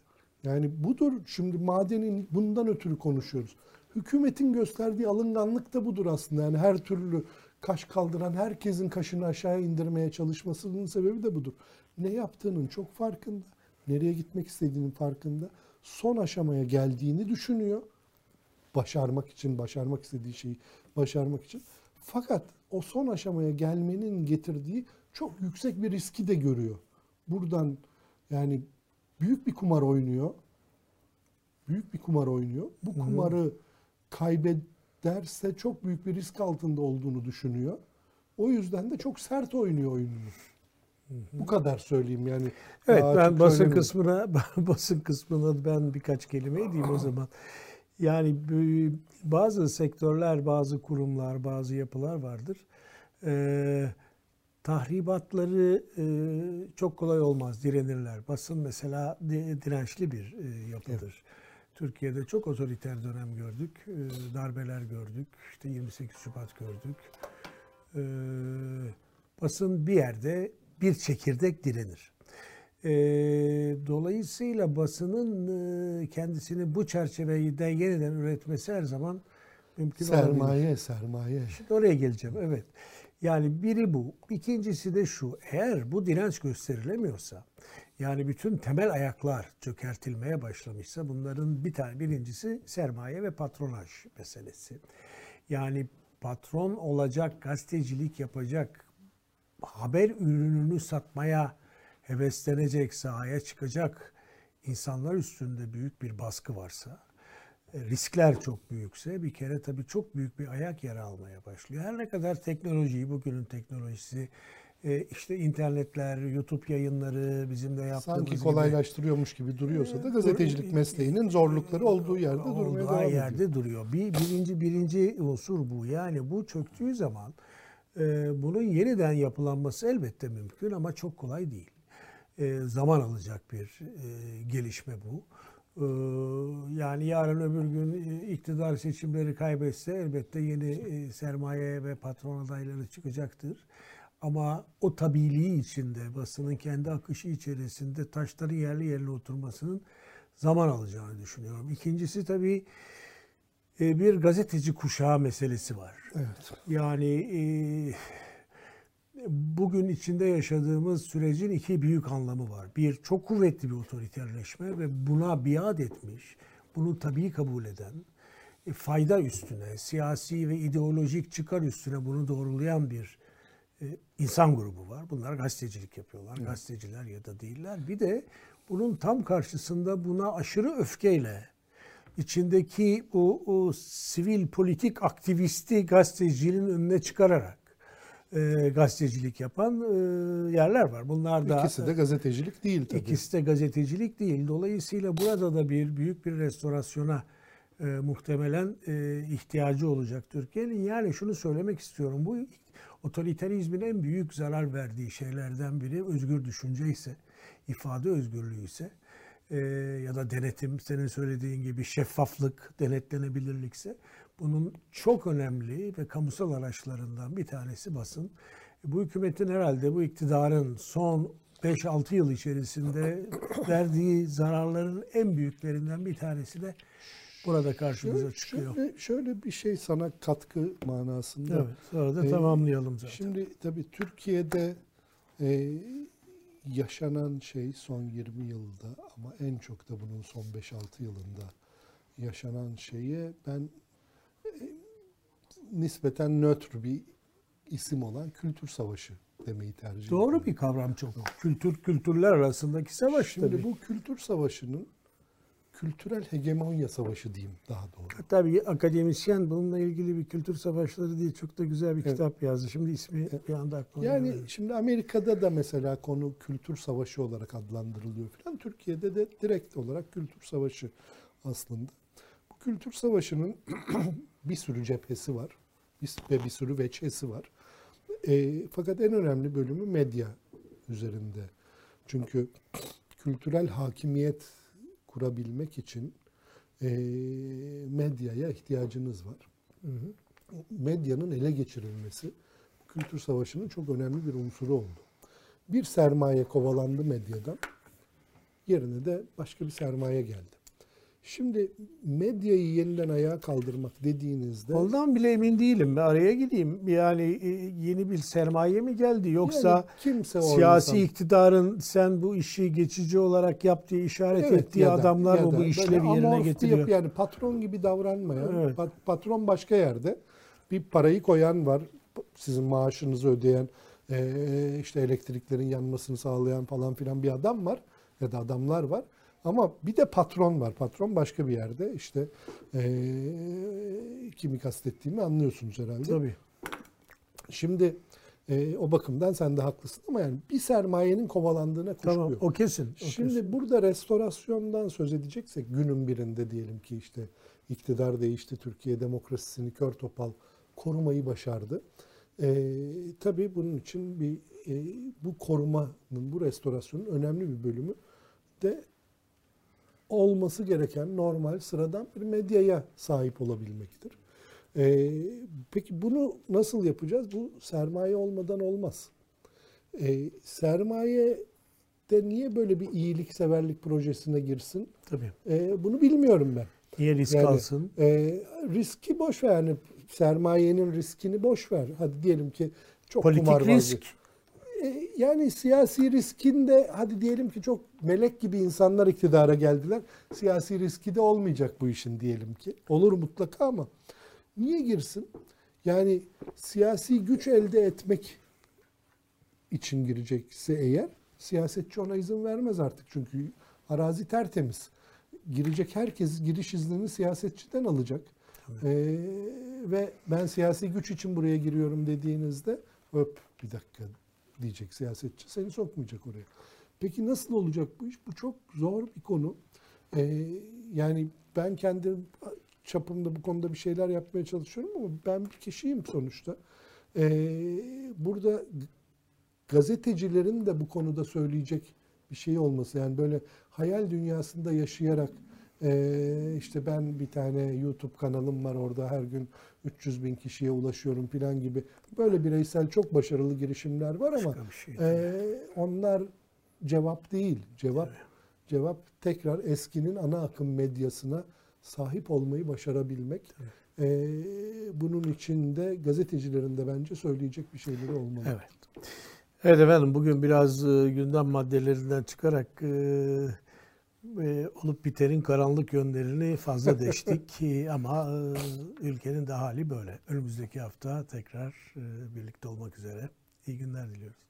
Yani budur şimdi madenin bundan ötürü konuşuyoruz. Hükümetin gösterdiği alınganlık da budur aslında. Yani her türlü kaş kaldıran herkesin kaşını aşağı indirmeye çalışmasının sebebi de budur. Ne yaptığının çok farkında. Nereye gitmek istediğinin farkında. Son aşamaya geldiğini düşünüyor. Başarmak için, başarmak istediği şeyi başarmak için. Fakat o son aşamaya gelmenin getirdiği çok yüksek bir riski de görüyor. Buradan yani büyük bir kumar oynuyor. Büyük bir kumar oynuyor. Bu kumarı kaybederse çok büyük bir risk altında olduğunu düşünüyor. O yüzden de çok sert oynuyor oyununu. Bu kadar söyleyeyim yani. Evet ben basın söylemeyeyim. kısmına basın kısmına ben birkaç kelime edeyim o zaman. Yani bazı sektörler, bazı kurumlar, bazı yapılar vardır. Ee, tahribatları e, çok kolay olmaz, direnirler. Basın mesela di- dirençli bir e, yapıdır. Türkiye'de çok otoriter dönem gördük, e, darbeler gördük, işte 28 Şubat gördük. e, basın bir yerde bir çekirdek direnir. E, dolayısıyla basının e, kendisini bu çerçevede yeniden üretmesi her zaman mümkün olabilir. Sermaye, sermaye. Şimdi oraya geleceğim. Evet. Yani biri bu. İkincisi de şu. Eğer bu direnç gösterilemiyorsa yani bütün temel ayaklar çökertilmeye başlamışsa bunların bir tane birincisi sermaye ve patronaj meselesi. Yani patron olacak, gazetecilik yapacak, haber ürününü satmaya heveslenecek, sahaya çıkacak insanlar üstünde büyük bir baskı varsa, e, riskler çok büyükse bir kere tabii çok büyük bir ayak yara almaya başlıyor. Her ne kadar teknolojiyi, bugünün teknolojisi, e, işte internetler, YouTube yayınları, bizim de yaptığımız Sanki gibi- kolaylaştırıyormuş gibi duruyorsa da gazetecilik mesleğinin zorlukları olduğu yerde durmaya olduğu devam ediyor. yerde duruyor. Bir, birinci birinci unsur bu. Yani bu çöktüğü zaman e, bunun yeniden yapılanması elbette mümkün ama çok kolay değil. E, zaman alacak bir e, gelişme bu. E, yani yarın öbür gün e, iktidar seçimleri kaybetse elbette yeni e, sermaye ve patron adayları çıkacaktır. Ama o tabiliği içinde, basının kendi akışı içerisinde taşların yerli yerine oturmasının zaman alacağını düşünüyorum. İkincisi tabii e, bir gazeteci kuşağı meselesi var. Evet. Yani e, bugün içinde yaşadığımız sürecin iki büyük anlamı var. Bir, çok kuvvetli bir otoriterleşme ve buna biat etmiş, bunu tabii kabul eden, e, fayda üstüne, siyasi ve ideolojik çıkar üstüne bunu doğrulayan bir e, insan grubu var. Bunlar gazetecilik yapıyorlar. Gazeteciler ya da değiller. Bir de bunun tam karşısında buna aşırı öfkeyle içindeki o, o sivil politik aktivisti gazeteciliğin önüne çıkararak e, gazetecilik yapan e, yerler var. Bunlar da İkisi de gazetecilik değil tabii. İkisi de gazetecilik değil. Dolayısıyla burada da bir büyük bir restorasyona e, muhtemelen e, ihtiyacı olacak Türkiye'nin. Yani şunu söylemek istiyorum. Bu otoriterizmin en büyük zarar verdiği şeylerden biri özgür düşünce ise, ifade özgürlüğü ise e, ya da denetim, senin söylediğin gibi şeffaflık, denetlenebilirlikse bunun çok önemli ve kamusal araçlarından bir tanesi basın. Bu hükümetin herhalde bu iktidarın son 5-6 yıl içerisinde verdiği zararların en büyüklerinden bir tanesi de burada karşımıza Şöyle, çıkıyor. şöyle, şöyle bir şey sana katkı manasında. Evet, sonra da Ee, tamamlayalım zaten. Şimdi tabii Türkiye'de e, yaşanan şey son 20 yılda ama en çok da bunun son 5-6 yılında yaşanan şeye ben e, nispeten nötr bir isim olan kültür savaşı demeyi tercih ediyorum. Doğru bir kavram çok. Kültür kültürler arasındaki savaş Şimdi tabii. bu kültür savaşının kültürel hegemonya savaşı diyeyim daha doğru. Hatta bir akademisyen bununla ilgili bir kültür savaşları diye çok da güzel bir Evet. kitap yazdı. Şimdi ismi bir anda aklıma Yani gelmedi. şimdi Amerika'da da mesela konu kültür savaşı olarak adlandırılıyor falan. Türkiye'de de direkt olarak kültür savaşı aslında. Bu kültür savaşının bir sürü cephesi var ve bir sürü veçhesi var. E, fakat en önemli bölümü medya üzerinde. Çünkü kültürel hakimiyet kurabilmek için e, medyaya ihtiyacınız var Hı hı. medyanın ele geçirilmesi kültür savaşının çok önemli bir unsuru oldu. Bir sermaye kovalandı medyadan. Yerine de başka bir sermaye geldi. Şimdi medyayı yeniden ayağa kaldırmak dediğinizde Ondan bile emin değilim. Bir araya gideyim. Yani e, yeni bir sermaye mi geldi yoksa yani kimse siyasi insan- iktidarın sen bu işi geçici olarak yap diye işaret Evet, ettiği ya da- adamlar ya mı da bu işlevi yerine getiriyor? yapı, yani patron gibi davranmayan, Evet. pat- patron başka yerde bir parayı koyan var, sizin maaşınızı ödeyen, eee, işte elektriklerin yanmasını sağlayan falan filan bir adam var ya da adamlar var. Ama bir de patron var. Patron başka bir yerde. İşte eee kimi kastettiğimi anlıyorsunuz herhalde. Tabii. Şimdi eee, o bakımdan sen de haklısın ama yani bir sermayenin kovalandığına kuşku Tamam. yok. O kesin. o Şimdi kesin. burada restorasyondan söz edeceksek günün birinde diyelim ki işte iktidar değişti, Türkiye demokrasisini kör topal korumayı başardı. Ee, tabii bunun için bir e, bu korumanın, bu restorasyonun önemli bir bölümü de olması gereken normal sıradan bir medyaya sahip olabilmektir. E, peki bunu nasıl yapacağız? Bu sermaye olmadan olmaz. E, sermaye de niye böyle bir iyilikseverlik projesine girsin? Tabii. E, bunu bilmiyorum ben. Niye risk Yani, alsın? E, riski boş ver yani sermayenin riskini boş ver. Hadi diyelim ki çok Politik kumarbazlık. risk. E, yani siyasi riskin de hadi diyelim ki çok melek gibi insanlar iktidara geldiler. Siyasi riski de olmayacak bu işin diyelim ki. Olur mutlaka ama niye girsin? Yani siyasi güç elde etmek için girecekse eğer siyasetçi ona izin vermez artık çünkü arazi tertemiz. Girecek herkes giriş iznini siyasetçiden alacak. Ee, ve ben siyasi güç için buraya giriyorum dediğinizde öp bir dakika diyecek siyasetçi. Seni sokmayacak oraya. Peki nasıl olacak bu iş? Bu çok zor bir konu. Ee, yani ben kendi çapımda bu konuda bir şeyler yapmaya çalışıyorum ama ben bir kişiyim sonuçta. Ee, burada gazetecilerin de bu konuda söyleyecek bir şey olması. Yani böyle hayal dünyasında yaşayarak ee, işte ben bir tane YouTube kanalım var orada her gün 300 bin kişiye ulaşıyorum falan gibi böyle bireysel çok başarılı girişimler var ama şey ee, onlar cevap değil. Cevap cevap tekrar eskinin ana akım medyasına sahip olmayı başarabilmek. Ee, bunun için de gazetecilerin de bence söyleyecek bir şeyleri olmalı. Evet. Evet efendim bugün biraz e, gündem maddelerinden çıkarak e, e, olup biterin karanlık yönlerini fazla deştik ee, ama e, ülkenin de hali böyle. Önümüzdeki hafta tekrar e, birlikte olmak üzere. İyi günler diliyoruz.